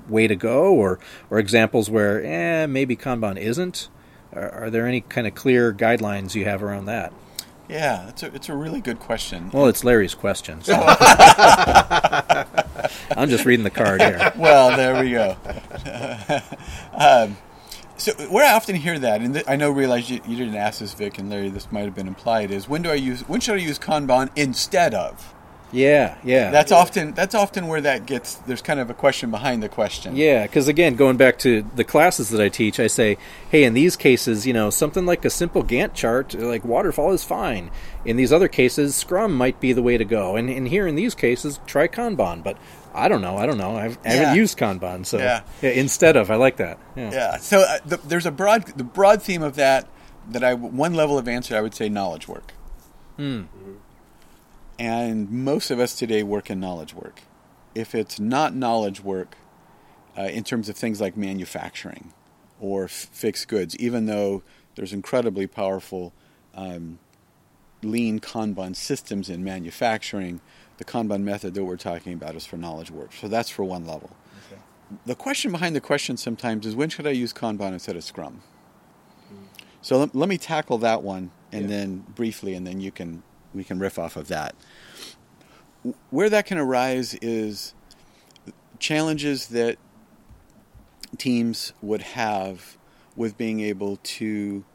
way to go, or or examples where eh maybe Kanban isn't? Are, are there any kind of clear guidelines you have around that? Yeah, it's a, it's a really good question. Well, it's Larry's question. So. I'm just reading the card here. well, there we go. um, so where I often hear that, and th- I know realize you, you didn't ask this, Vic and Larry. This might have been implied. Is when do I use? When should I use Kanban instead of? Yeah, yeah. That's often that's often where that gets. There's kind of a question behind the question. Yeah, because again, going back to the classes that I teach, I say, hey, in these cases, you know, something like a simple Gantt chart, like waterfall, is fine. In these other cases, Scrum might be the way to go. And, and here in these cases, try Kanban. But I don't know. I don't know. I've, I Yeah. haven't used Kanban, so Yeah. instead of, I like that. Yeah. Yeah. So uh, the, there's a broad the broad theme of that that I one level of answer I would say knowledge work. And most of us today work in knowledge work. If it's not knowledge work, uh, in terms of things like manufacturing or f- fixed goods, even though there's incredibly powerful um, lean Kanban systems in manufacturing, the Kanban method that we're talking about is for knowledge work. So that's for one level. The question behind the question sometimes is when should I use Kanban instead of Scrum? So let, let me tackle that one and Yeah. then briefly, and then you can we can riff off of that. Where that can arise is challenges that teams would have with being able to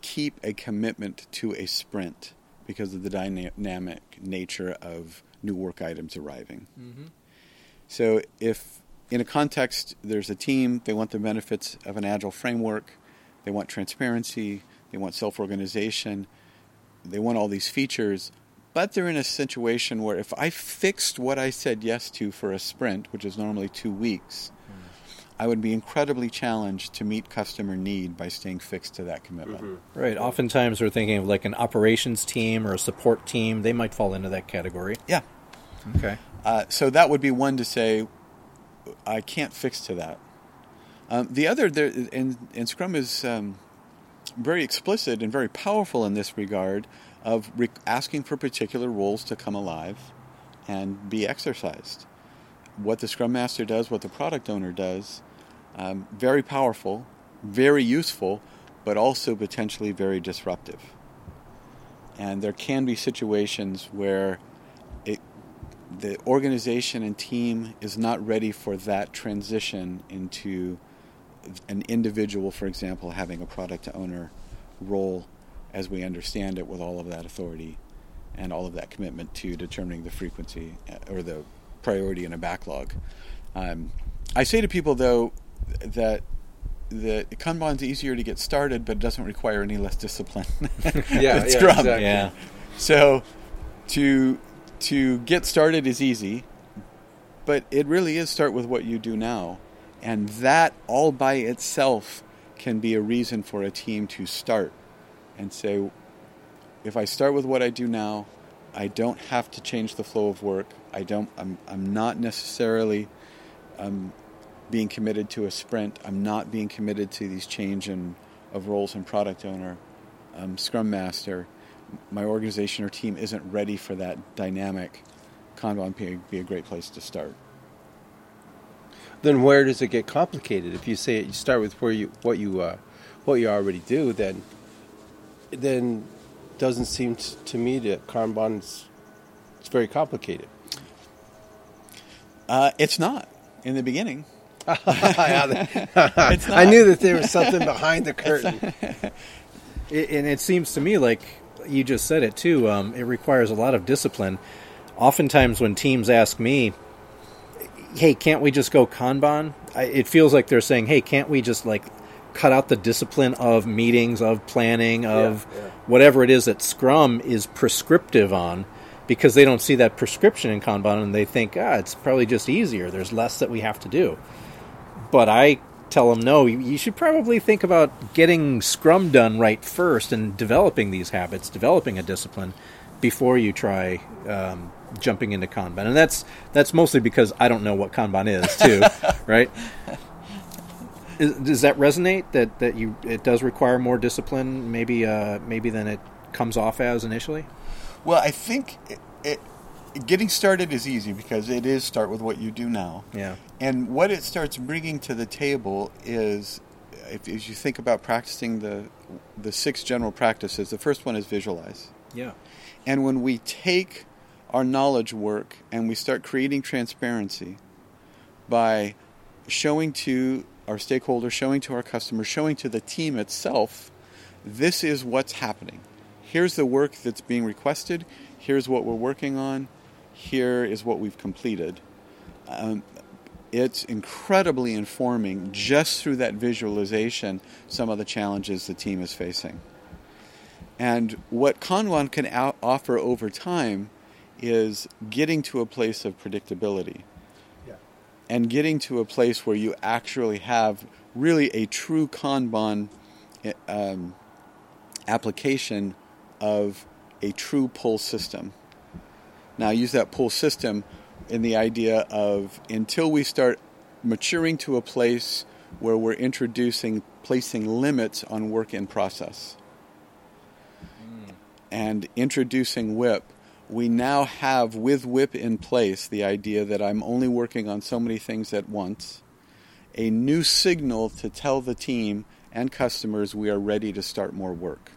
keep a commitment to a sprint because of the dynamic nature of new work items arriving. Mm-hmm. So if in a context there's a team, they want the benefits of an agile framework, they want transparency, they want self-organization, they want all these features, but they're in a situation where if I fixed what I said yes to for a sprint, which is normally 2 weeks, I would be incredibly challenged to meet customer need by staying fixed to that commitment. Right. Oftentimes we're thinking of like an operations team or a support team. They might fall into that category. Yeah. Okay. Uh, so that would be one to say, I can't fix to that. Um, the other, there, and, and Scrum is um, very explicit and very powerful in this regard of re- asking for particular roles to come alive and be exercised. What the Scrum Master does, what the product owner does, um, very powerful, very useful, but also potentially very disruptive. And there can be situations where it, the organization and team is not ready for that transition into an individual, for example, having a product owner role as we understand it with all of that authority and all of that commitment to determining the frequency uh, or the priority in a backlog. Um, I say to people, though, that the Kanban's easier to get started, but it doesn't require any less discipline. Yeah, yeah, Scrum. exactly. Yeah. So to to get started is easy, but it really is start with what you do now. And that all by itself can be a reason for a team to start and say if I start with what I do now, I don't have to change the flow of work. I don't I'm I'm not necessarily um, being committed to a sprint. I'm not being committed to these change in, of roles and product owner, um, scrum master. My organization or team isn't ready for that dynamic. Kanban be, be a great place to start. Then where does it get complicated? If you say you start with where you what you uh, what you already do, then then doesn't seem t- to me that Kanban's it's very complicated. Uh, it's not in the beginning. I knew that there was something behind the curtain. It, and it seems to me like you just said it too. Um, it requires a lot of discipline. Oftentimes, when teams ask me, "Hey, can't we just go Kanban?" I, it feels like they're saying, "Hey, can't we just like cut out the discipline of meetings, of planning, of Yeah, yeah. whatever it is that Scrum is prescriptive on?" Because they don't see that prescription in Kanban, and they think, "Ah, it's probably just easier. There's less that we have to do." But I tell them no. You you should probably think about getting Scrum done right first and developing these habits, developing a discipline before you try um, jumping into Kanban. And that's that's mostly because I don't know what Kanban is too, right? Is, does that resonate? That that you it does require more discipline, maybe uh, maybe than it comes off as initially. Well, I think it, it, getting started is easy because it is start with what you do now. Yeah. And what it starts bringing to the table is, if, as you think about practicing the the six general practices, the first one is visualize. Yeah. And when we take our knowledge work and we start creating transparency by showing to our stakeholders, showing to our customers, showing to the team itself, this is what's happening. Here's the work that's being requested. Here's what we're working on. Here is what we've completed. Um, it's incredibly informing just through that visualization some of the challenges the team is facing. And what Kanban can out- offer over time is getting to a place of predictability Yeah. and getting to a place where you actually have really a true Kanban eh, um, application of a true pull system. Now, I use that pull system in the idea of until we start maturing to a place where we're introducing, placing limits on work in process hmm. and introducing WIP, we now have with WIP in place the idea that I'm only working on so many things at once, a new signal to tell the team and customers we are ready to start more work.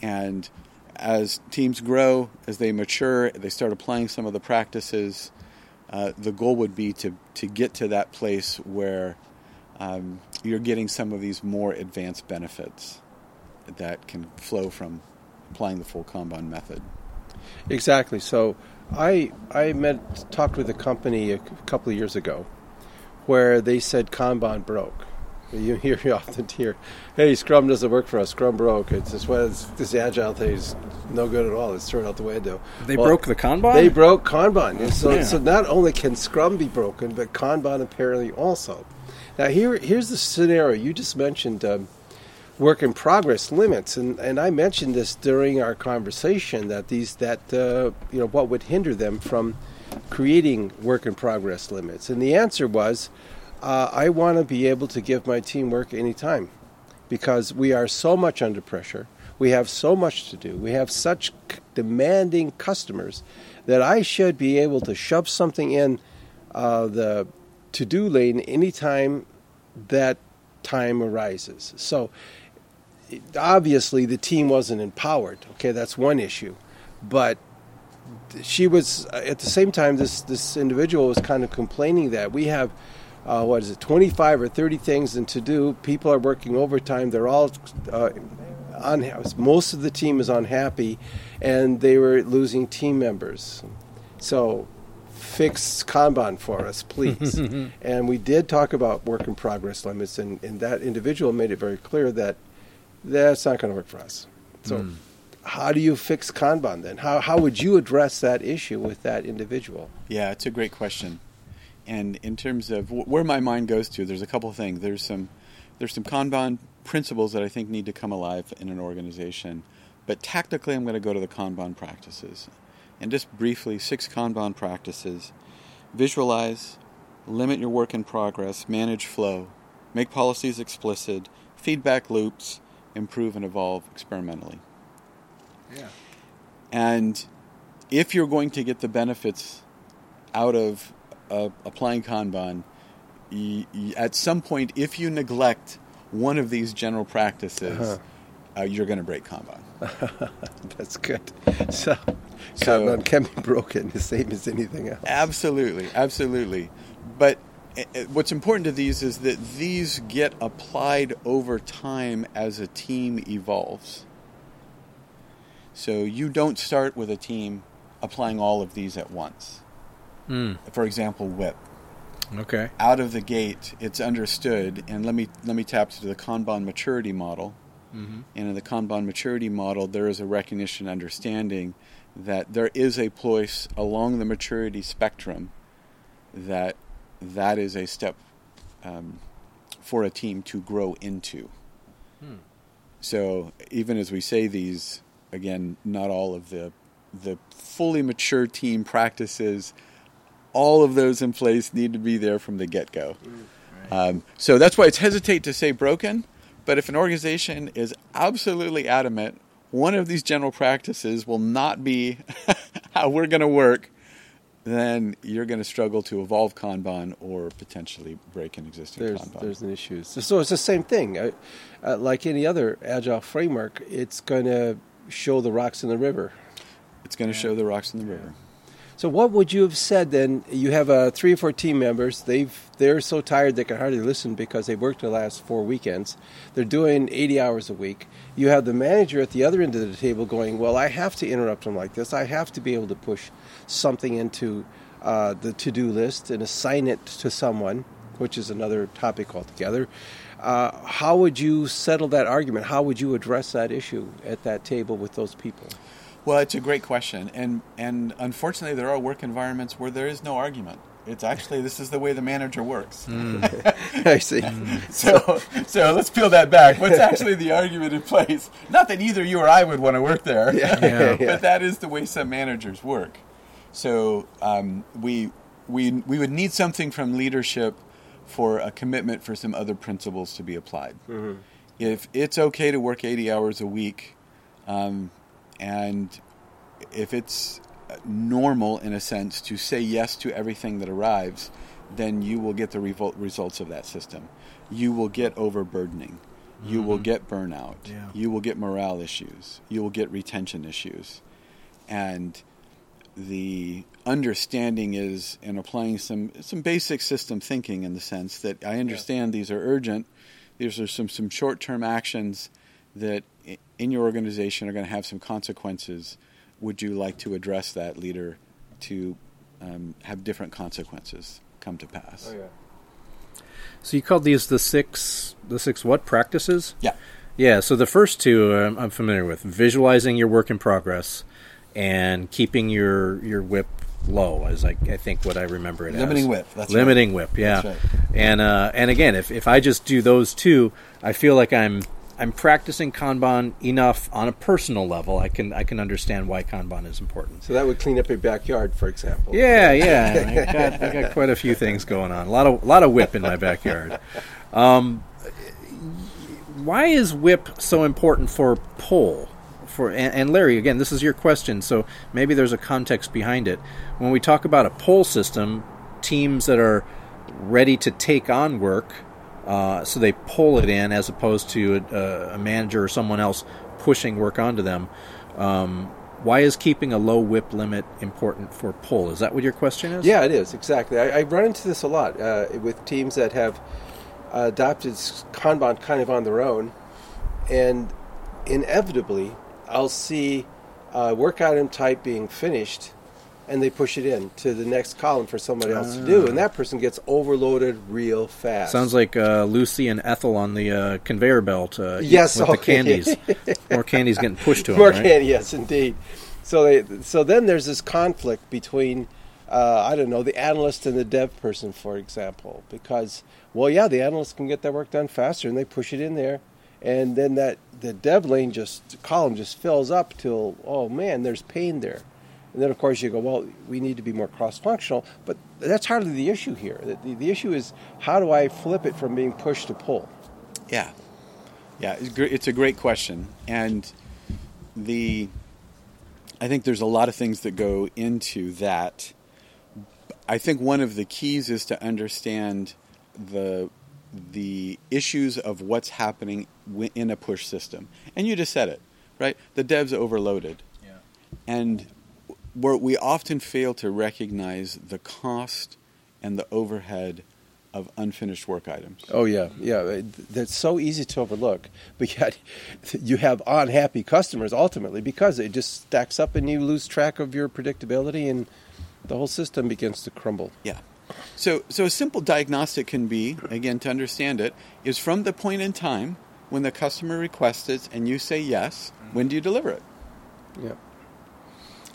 And as teams grow, as they mature, they start applying some of the practices. Uh, the goal would be to, to get to that place where um, you're getting some of these more advanced benefits that can flow from applying the full Kanban method. Exactly. So, I I met talked with a company a couple of years ago, where they said Kanban broke. You hear you often hear, "Hey, Scrum doesn't work for us. Scrum broke. It's this well, it's, this agile thing is no good at all. It's thrown out the window." They Well, broke the Kanban. They broke Kanban. And so, Yeah. so not only can Scrum be broken, but Kanban apparently also. Now here, here's the scenario you just mentioned. Um, work in progress limits, and, and I mentioned this during our conversation that these that uh, you know what would hinder them from creating work in progress limits, and the answer was, uh, I want to be able to give my team work anytime. because we are so much under pressure. We have so much to do. We have such demanding customers that I should be able to shove something in uh, the to do lane anytime that time arises. So obviously the team wasn't empowered. Okay, that's one issue. But she was at the same time this this individual was kind of complaining that we have uh, what is it 25 or 30 things and to do people are working overtime they're all uh, unhappy most of the team is unhappy and they were losing team members so fix kanban for us please and we did talk about work in progress limits and, and that individual made it very clear that that's not going to work for us so how do you fix Kanban then? How, how would you address that issue with that individual? Yeah, it's a great question. And in terms of wh- where my mind goes to, there's a couple things. There's some there's some Kanban principles that I think need to come alive in an organization. But tactically, I'm going to go to the Kanban practices. And just briefly, six Kanban practices visualize, limit your work in progress, manage flow, make policies explicit, feedback loops, improve and evolve experimentally. Yeah. And if you're going to get the benefits out of uh, applying Kanban, y- y- at some point, if you neglect one of these general practices, Uh-huh. uh, you're going to break Kanban. That's good. So, So- Kanban can be broken the same as anything else. Absolutely, absolutely. But uh, uh, what's important to these is that these get applied over time as a team evolves. So you don't start with a team applying all of these at once. Hmm. For example, WIP. Okay. out of the gate, it's understood. And let me let me tap to the Kanban maturity model. Mm-hmm. And in the Kanban maturity model, there is a recognition, understanding that there is a place along the maturity spectrum that that is a step um, for a team to grow into. Hmm. So even as we say these, again, not all of the the fully mature team practices, all of those in place need to be there from the get go. Um, so that's why it's hesitate to say broken. But if an organization is absolutely adamant, one of these general practices will not be how we're going to work, then you're going to struggle to evolve Kanban or potentially break an existing There's, Kanban. there's an issue. So, so it's the same thing. Uh, uh, like any other agile framework, it's going to show the rocks in the river. it's going to show the rocks in the river. So what would you have said then? You have uh, three or four team members. They've they're so tired they can hardly listen because they worked the last four weekends. They're doing 80 hours a week. You have the manager at the other end of the table going, "Well, I have to interrupt them like this. I have to be able to push something into uh, the to-do list and assign it to someone." Which is another topic altogether. Uh, how would you settle that argument? How would you address that issue at that table with those people? Well, it's a great question, and and unfortunately, there are work environments where there is no argument. It's actually this is the way the manager works. I see. So so let's peel that back. What's actually the argument in place? Not that either you or I would want to work there, Yeah. but that is the way some managers work. So um, we we we would need something from leadership for a commitment for some other principles to be applied. If it's okay to work 80 hours a week, um, and if it's normal in a sense to say yes to everything that arrives, then you will get the revol- results of that system. You will get overburdening. You will mm-hmm. get burnout. Yeah. You will get morale issues. You will get retention issues. And the understanding is in applying some some basic system thinking in the sense that I understand these are urgent. These are some some short term actions that in your organization are going to have some consequences. Would you like to address that leader to um, have different consequences come to pass? Oh, yeah. So you called these the six the six what practices? Yeah. Yeah. So the first two um, I'm familiar with: visualizing your work in progress and keeping your your WIP low. Is like I think what I remember it Limiting as. WIP, that's limiting WIP. Yeah. That's And uh, and again, if if I just do those two, I feel like I'm I'm practicing Kanban enough on a personal level. I can I can understand why Kanban is important. So that would clean up your backyard, for example. Yeah, yeah. I got, I got quite a few things going on. A lot of a lot of WIP in my backyard. Um, why is WIP so important for pull? For and, and Larry, again, this is your question, so maybe there's a context behind it. When we talk about a pull system, teams that are ready to take on work, uh, so they pull it in as opposed to a, a, manager or someone else pushing work onto them. Um, why is keeping a low WIP limit important for pull? Is that what your question is? Yeah, it is exactly. I, I run into this a lot uh, with teams that have adopted Kanban kind of on their own, and inevitably, I'll see a work item type being finished, and they push it in to the next column for somebody else to do, and that person gets overloaded real fast. Sounds like uh, Lucy and Ethel on the uh, conveyor belt. Uh, yes, with okay. the candies. More candies getting pushed to them. More right? candy, yes, indeed. So they, so then there's this conflict between. Uh, I don't know, the analyst and the dev person, for example, because well, yeah, the analyst can get their work done faster, and they push it in there, and then that the dev lane just column just fills up till oh man, there's pain there, and then of course you go, well, we need to be more cross-functional, but that's hardly the issue here. The, the issue is how do I flip it from being push to pull? Yeah, yeah, it's, gr- it's a great question, and the I think there's a lot of things that go into that. I think one of the keys is to understand the the issues of what's happening in a push system. And you just said it, right? The dev's overloaded. Yeah. And where we often fail to recognize the cost and the overhead of unfinished work items. Oh yeah, yeah. That's so easy to overlook, but yet you have unhappy customers ultimately because it just stacks up and you lose track of your predictability and the whole system begins to crumble. Yeah. So, so a simple diagnostic can be, again, to understand it, is from the point in time when the customer requests it and you say yes, when do you deliver it? Yeah.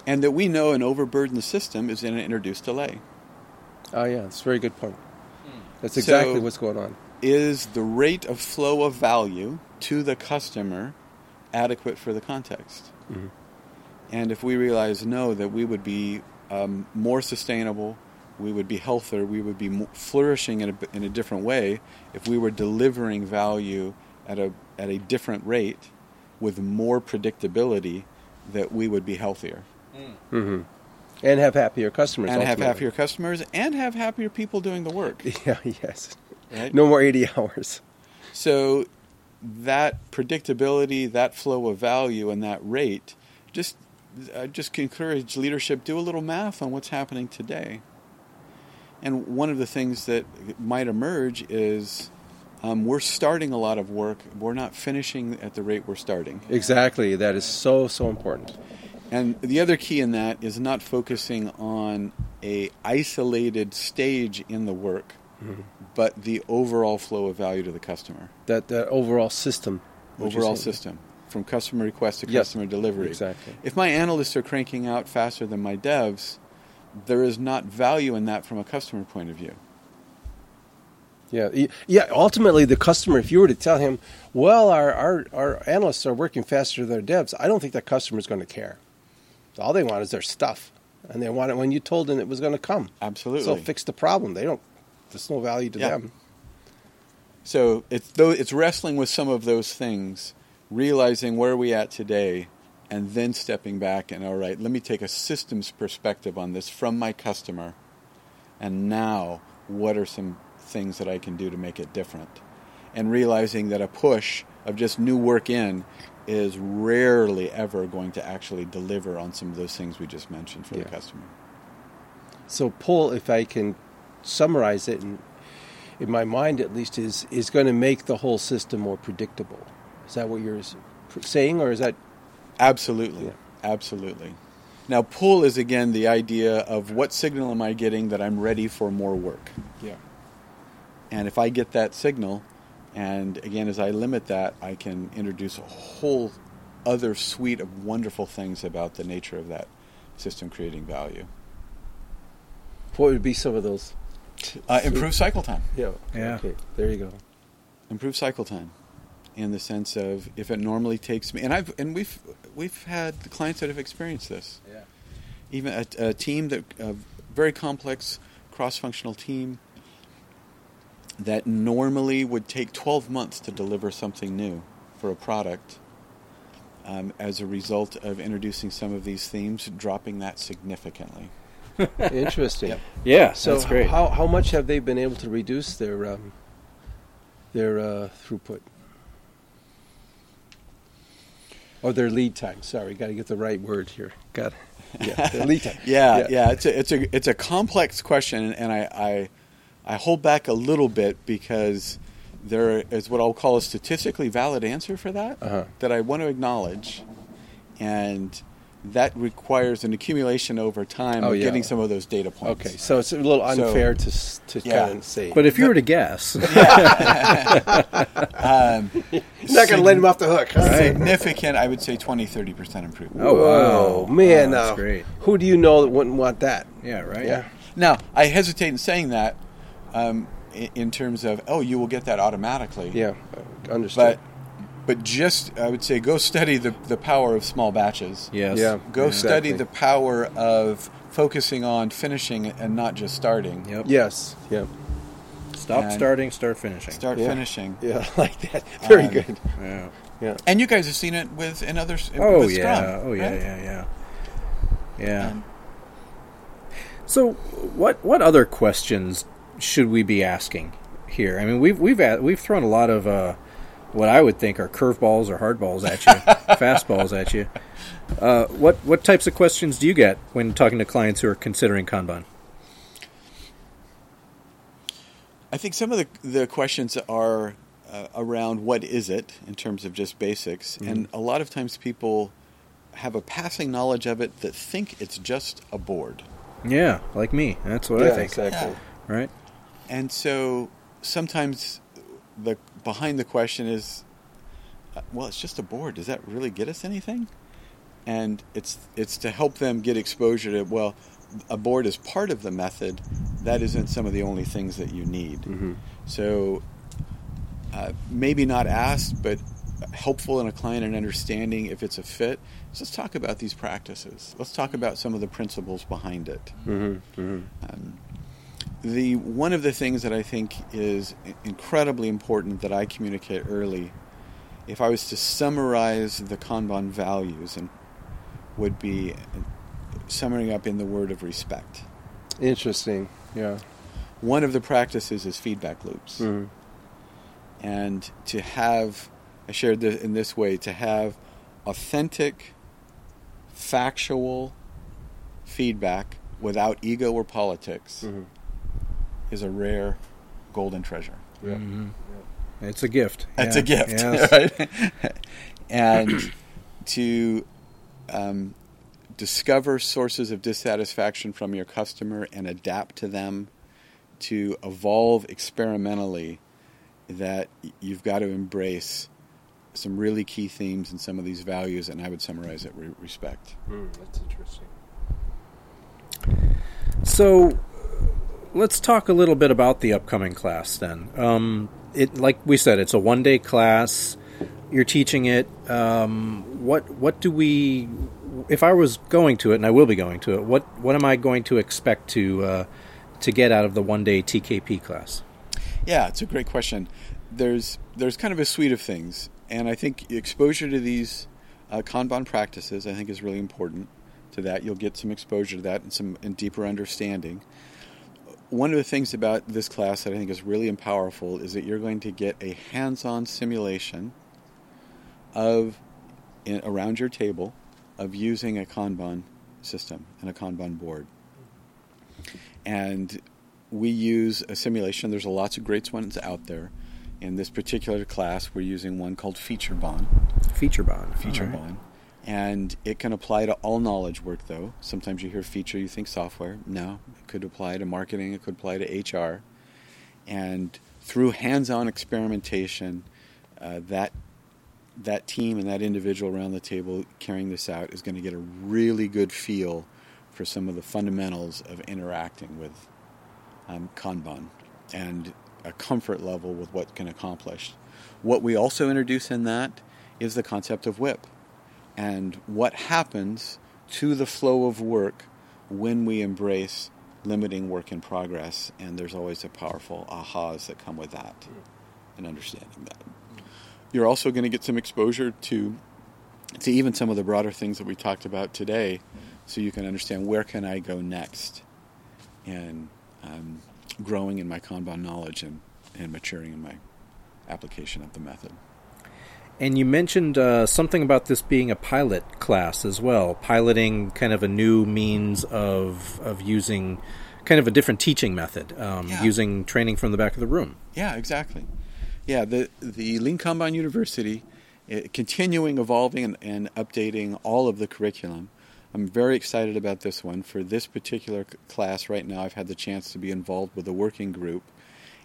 And that we know an overburdened system is going to introduce delay. Oh yeah, that's a very good point. That's exactly So- what's going on. Is the rate of flow of value to the customer adequate for the context? Mhm. And if we realize no, that we would be um, more sustainable, we would be healthier, we would be mo- flourishing in a, in a different way if we were delivering value at a at a different rate with more predictability, that we would be healthier hmm And have happier customers. and have happier customers and have happier people doing the work. Yeah. Yes. Right? No more eighty hours. So that predictability, that flow of value, and that rate, just I just encourage leadership do a little math on what's happening today. And one of the things that might emerge is um, we're starting a lot of work. We're not finishing at the rate we're starting. Exactly. That is so so important. And the other key in that is not focusing on a isolated stage in the work, mm-hmm. but the overall flow of value to the customer. That that overall system. overall system from customer request to Yes, customer delivery. exactly. If my analysts are cranking out faster than my devs, there is not value in that from a customer point of view. Yeah, yeah. Ultimately, the customer, if you were to tell him, "Well, our our, our analysts are working faster than their devs," I don't think that customer is going to care. All they want is their stuff, and they want it when you told them it was going to come. Absolutely. So fix the problem. They don't. There's no value to Yeah. them. So it's though it's wrestling with some of those things, realizing where are we at today, and then stepping back and all right, let me take a systems perspective on this from my customer, and now what are some things that I can do to make it different, and realizing that a push of just new work in is rarely ever going to actually deliver on some of those things we just mentioned for the customer. So pull, if I can summarize it, in, in my mind at least, is is going to make the whole system more predictable. Is that what you're saying, or is that Absolutely. Yeah. Absolutely. Now, pull is again the idea of what signal am I getting that I'm ready for more work? yeah? And if I get that signal, and again, as I limit that, I can introduce a whole other suite of wonderful things about the nature of that system creating value. What would be some of those? Uh, improve cycle time. Yeah. Yeah. Okay. There you go. Improve cycle time, in the sense of if it normally takes me, and I've and we've we've had clients that have experienced this. Yeah. even a, a team that a very complex cross-functional team that normally would take 12 months to deliver something new for a product, um, as a result of introducing some of these themes, dropping that significantly. Interesting. Yep. Yeah, So that's great. how how much have they been able to reduce their um, their uh, throughput or their lead time? Sorry, got to get the right word here. Got yeah, their lead time. Yeah, yeah, it's a it's a it's a complex question, and I, I I hold back a little bit because there is what I'll call a statistically valid answer for that Uh-huh. that I want to acknowledge, and that requires an accumulation over time Oh, of yeah. getting some of those data points. Okay, so it's a little So- unfair to to Yeah. kind of say. But if you were to guess, Um, you're not going to let him off the hook. Huh? significant, I would say 20 30 percent improvement. Oh, wow. Whoa, man! Oh, that's uh, great. Who do you know that wouldn't want that? yeah, right. Yeah. Now, I hesitate in saying that um, in, in terms of oh, you will get that automatically. Yeah, uh, understood. but but just I would say go study the the power of small batches. Yes. Yeah. Go Exactly. study the power of focusing on finishing and not just starting. Yep. yes, Yep. Stop And- starting, start finishing. Start Yeah. finishing. yeah, like that. Very Um, good. Yeah. Yeah. And you guys have seen it with in others. Oh with yeah. Scrum, oh yeah. right? Yeah. Yeah. Yeah. Um, So, what what other questions should we be asking here? I mean, we've we've a- we've thrown a lot of uh, what I would think are curveballs or hardballs at you, fastballs at you. Uh, what what types of questions do you get when talking to clients who are considering Kanban? I think some of the the questions are uh, around what is it in terms of just basics, Mm-hmm. and a lot of times people have a passing knowledge of it that think it's just a board. Yeah, like me. That's what yeah, I think. exactly. Right? And so sometimes the behind the question is, uh, well, it's just a board. Does that really get us anything? And it's it's to help them get exposure to well, a board is part of the method. That isn't some of the only things that you need. So uh, maybe not asked, but helpful in a client and understanding if it's a fit. So let's talk about these practices. Let's talk about some of the principles behind it. Um, the one of the things that I think is incredibly important that I communicate early, if I was to summarize the Kanban values, and would be uh, summing up in the word of respect. Interesting. Yeah. One of the practices is feedback loops, Mhm. and to have, I shared this in this way, to have authentic, factual feedback without ego or politics Mhm. Is a rare golden treasure. Yeah. It's a gift. It's Yeah. a gift, Yes. right? and to um, discover sources of dissatisfaction from your customer and adapt to them, to evolve experimentally, that you've got to embrace some really key themes and some of these values, and I would summarize it re- respect. Mm, that's interesting. So, let's talk a little bit about the upcoming class then. Um, it, like we said, it's a one-day class. You're teaching it. Um, what what do we? If I was going to it, and I will be going to it, what what am I going to expect to uh, to get out of the one-day TKP class? Yeah, it's a great question. There's there's kind of a suite of things, and I think exposure to these uh, Kanban practices I think is really important. To that, you'll get some exposure to that and some and deeper understanding. One of the things about this class that I think is really powerful is that you're going to get a hands-on simulation of in, around your table of using a Kanban system and a Kanban board. And we use a simulation. There's lots of great ones out there. In this particular class, we're using one called. Feature bond. Featureban. All right. And it can apply to all knowledge work, though. Sometimes you hear feature, you think software. No, it could apply to marketing, it could apply to HR. And through hands on experimentation, uh, that, that team and that individual around the table carrying this out is going to get a really good feel for some of the fundamentals of interacting with um, Kanban and a comfort level with what can accomplish. What we also introduce in that is the concept of WIP and what happens to the flow of work when we embrace limiting work in progress, and there's always a powerful ahas that come with that and understanding that. You're also going to get some exposure to to even some of the broader things that we talked about today, so you can understand where can I go next, and um, growing in my Kanban knowledge and, and maturing in my application of the method. And you mentioned uh, something about this being a pilot class as well, piloting kind of a new means of of using kind of a different teaching method, um, Yeah. using training from the back of the room. Yeah, exactly. Yeah, the the Lean Kanban University, uh, continuing evolving and, and updating all of the curriculum. I'm very excited about this one. For this particular class right now, I've had the chance to be involved with a working group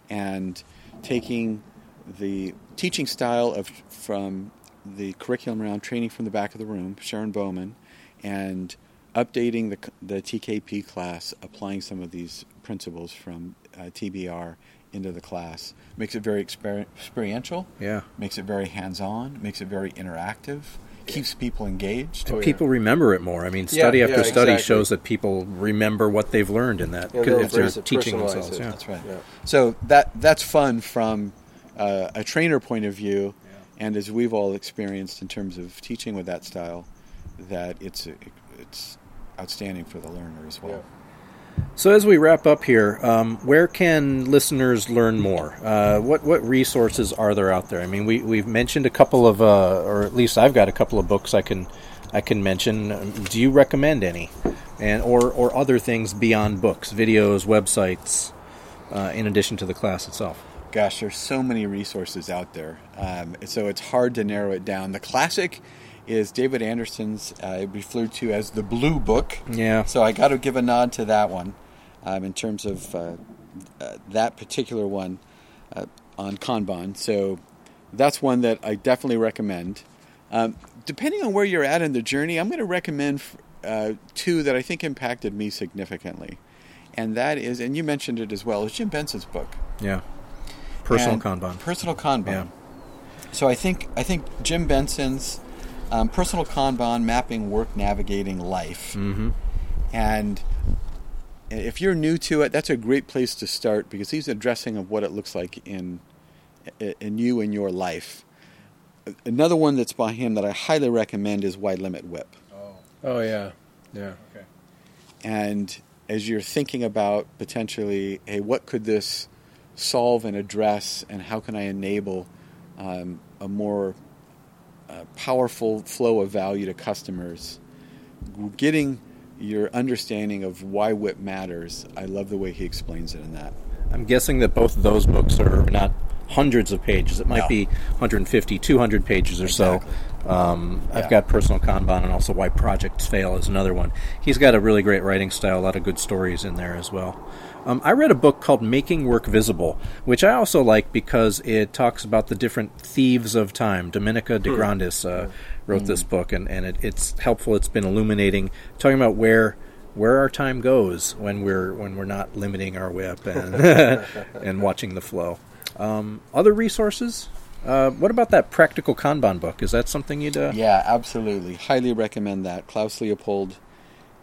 and taking the teaching style of from the curriculum around training from the back of the room, Sharon Bowman, and updating the, the TKP class, applying some of these principles from uh, TBR into the class. Makes it very exper- experiential, Yeah. makes it very hands on, makes it very interactive, keeps people engaged. Oh, yeah. People remember it more. I mean, Yeah, study after yeah, study exactly. show that people remember what they've learned in that Yeah, if they're teaching themselves. it. Yeah. That's right. Yeah. So that that's fun from uh, a trainer point of view, and as we've all experienced in terms of teaching with that style, that it's it's outstanding for the learner as well. So as we wrap up here, um, where can listeners learn more? Uh, what what resources are there out there? I mean, we we've mentioned a couple of, uh, or at least I've got a couple of books I can I can mention. Do you recommend any, and or or other things beyond books, videos, websites, uh, in addition to the class itself? Gosh, there's so many resources out there, um, so it's hard to narrow it down. The classic is David Anderson's, uh, referred to as the Blue Book. Yeah. So I got to give a nod to that one, um, in terms of uh, uh, that particular one uh, on Kanban. So that's one that I definitely recommend. Um, depending on where you're at in the journey, I'm going to recommend uh, two that I think impacted me significantly, and that is, and you mentioned it as well, is Jim Benson's book. Yeah. Personal And Kanban. Personal Kanban. Yeah. So I think I think Jim Benson's um, personal Kanban mapping work navigating life, Mm-hmm. and if you're new to it, that's a great place to start because he's addressing of what it looks like in in you and your life. Another one that's by him that I highly recommend is Why Limit WIP. Oh yeah, yeah. Okay. And as you're thinking about potentially, hey, what could this solve and address, and how can I enable um, a more uh, powerful flow of value to customers? Getting your understanding of why WIP matters, I love the way he explains it in that. I'm guessing that both of those books are not hundreds of pages. It might No. be 150, 200 pages or Exactly. so. Um, I've got Personal Kanban and also Why Projects Fail is another one. He's got a really great writing style, a lot of good stories in there as well. Um, I read a book called Making Work Visible, which I also like because it talks about the different thieves of time. Dominica DeGrandis uh, wrote this book, and, and it, it's helpful. It's been illuminating, talking about where where our time goes when we're when we're not limiting our WIP and and watching the flow. Um, other resources? Uh, what about that practical Kanban book? Is that something you'd? Uh, Yeah, absolutely. Highly recommend that. Klaus Leopold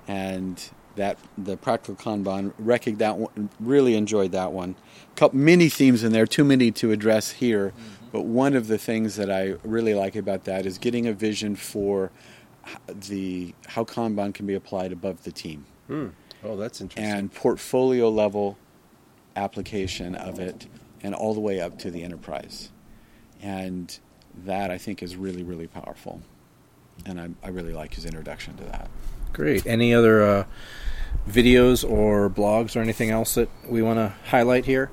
and that the practical Kanban. Recog that one, really enjoyed that one. Couple many themes in there, too many to address here. But one of the things that I really like about that is getting a vision for the how Kanban can be applied above the team Oh, that's interesting. and portfolio level application of it and all the way up to the enterprise. And that I think is really, really powerful. And I, I really like his introduction to that. Great. Any other uh, videos or blogs or anything else that we want to highlight here?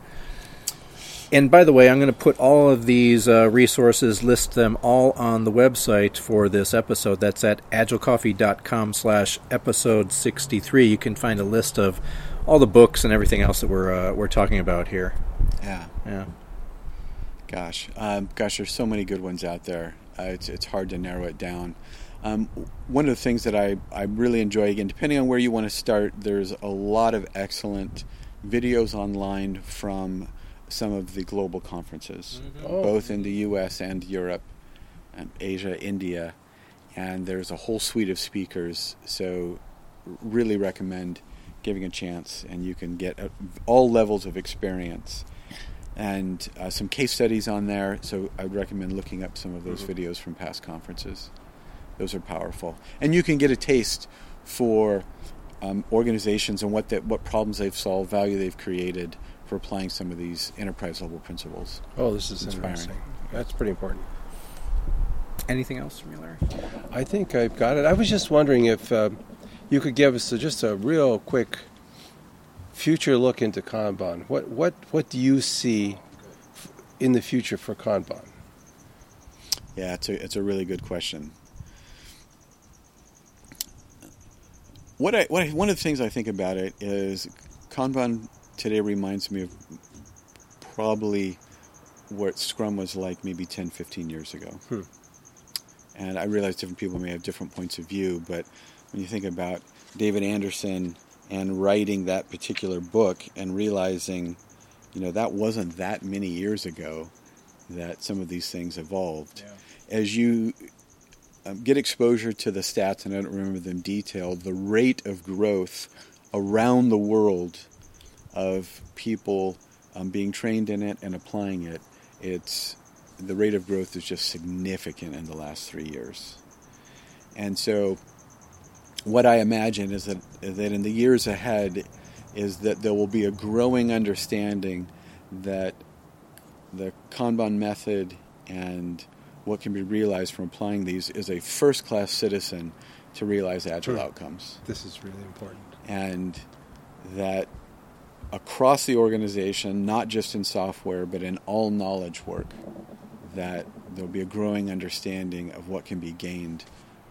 And by the way, I'm going to put all of these uh, resources, list them all on the website for this episode. That's at agilecoffee.com slash episode 63. You can find a list of all the books and everything else that we're, uh, we're talking about here. Yeah. Yeah. Gosh, um, gosh, there's so many good ones out there. Uh, it's it's hard to narrow it down. Um, one of the things that I, I really enjoy again, depending on where you want to start, there's a lot of excellent videos online from some of the global conferences, Oh. both in the U.S. and Europe, and Asia, India, and there's a whole suite of speakers. So, really recommend giving a chance, and you can get uh, all levels of experience and uh, some case studies on there. So I would recommend looking up some of those Mm-hmm. videos from past conferences. Those are powerful, and you can get a taste for um, organizations and what that what problems they've solved, value they've created for applying some of these enterprise level principles. Oh, this is Inspiring. interesting. That's pretty important. Anything else from you, Larry? I think I've got it. I was just wondering if um, you could give us a, just a real quick future look into Kanban. What what what do you see f- in the future for Kanban? Yeah, it's a it's a really good question. What I, what I, one of the things I think about it is Kanban today reminds me of probably what Scrum was like maybe 10, 15 years ago. Hmm. And I realize different people may have different points of view, but when you think about David Anderson and writing that particular book and realizing, you know, that wasn't that many years ago that some of these things evolved. As you um, get exposure to the stats, and I don't remember them detailed, the rate of growth around the world of people um, being trained in it and applying it, it's the rate of growth is just significant in the last three years. And so, what I imagine is that that in the years ahead, is that there will be a growing understanding that the Kanban method and what can be realized from applying these is a first class citizen to realize agile Sure. outcomes. This is really important. And that across the organization, not just in software, but in all knowledge work, that there'll be a growing understanding of what can be gained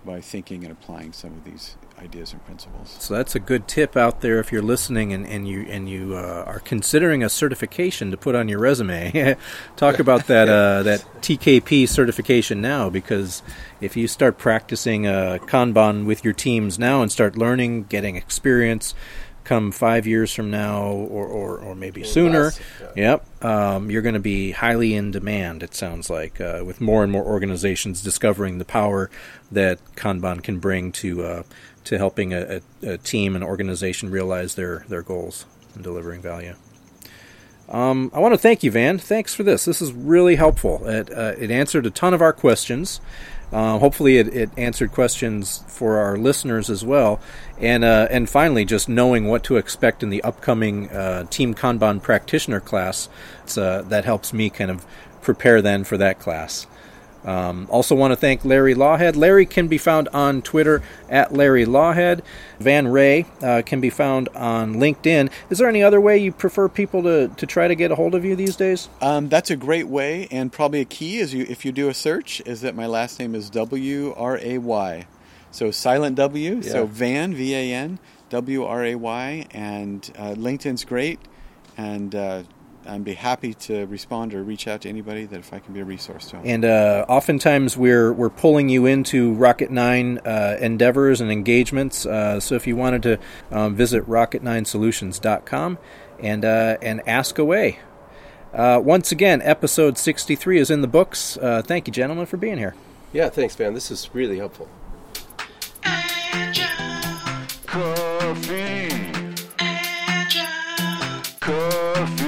by thinking and applying some of these ideas and principles. So that's a good tip out there if you're listening and, and you and you uh, are considering a certification to put on your resume. Talk about that uh, that TKP certification now because if you start practicing uh, Kanban with your teams now and start learning, getting experience, come five years from now or, or, or maybe sooner, less, yep, um, you're going to be highly in demand. It sounds like uh, with more and more organizations discovering the power that Kanban can bring to uh, to helping a, a, a team and organization realize their their goals and delivering value. Um, I want to thank you, Van. Thanks for this. This is really helpful. It, uh, it answered a ton of our questions. Uh, hopefully, it, it answered questions for our listeners as well. And uh, and finally, just knowing what to expect in the upcoming uh, Team Kanban practitioner class, uh, that helps me kind of prepare then for that class. Um, also, want to thank Larry Lawhead. Larry can be found on Twitter at Larry Lawhead. Van Wray uh, can be found on LinkedIn. Is there any other way you prefer people to, to try to get a hold of you these days? Um, that's a great way, and probably a key is you if you do a search is that my last name is W R A Y, so silent W, Yeah. so Van V A N W R A Y, and uh, LinkedIn's great, and uh, I'd be happy to respond or reach out to anybody that if I can be a resource to. Them. And uh, oftentimes we're we're pulling you into Rocket Nine uh, endeavors and engagements. Uh, so if you wanted to um, visit rocket9solutions.com and uh, and ask away. Uh, once again, episode 63 is in the books. Uh, thank you, gentlemen, for being here. Yeah, thanks, Van. This is really helpful. Angel. Coffee. Angel. Coffee.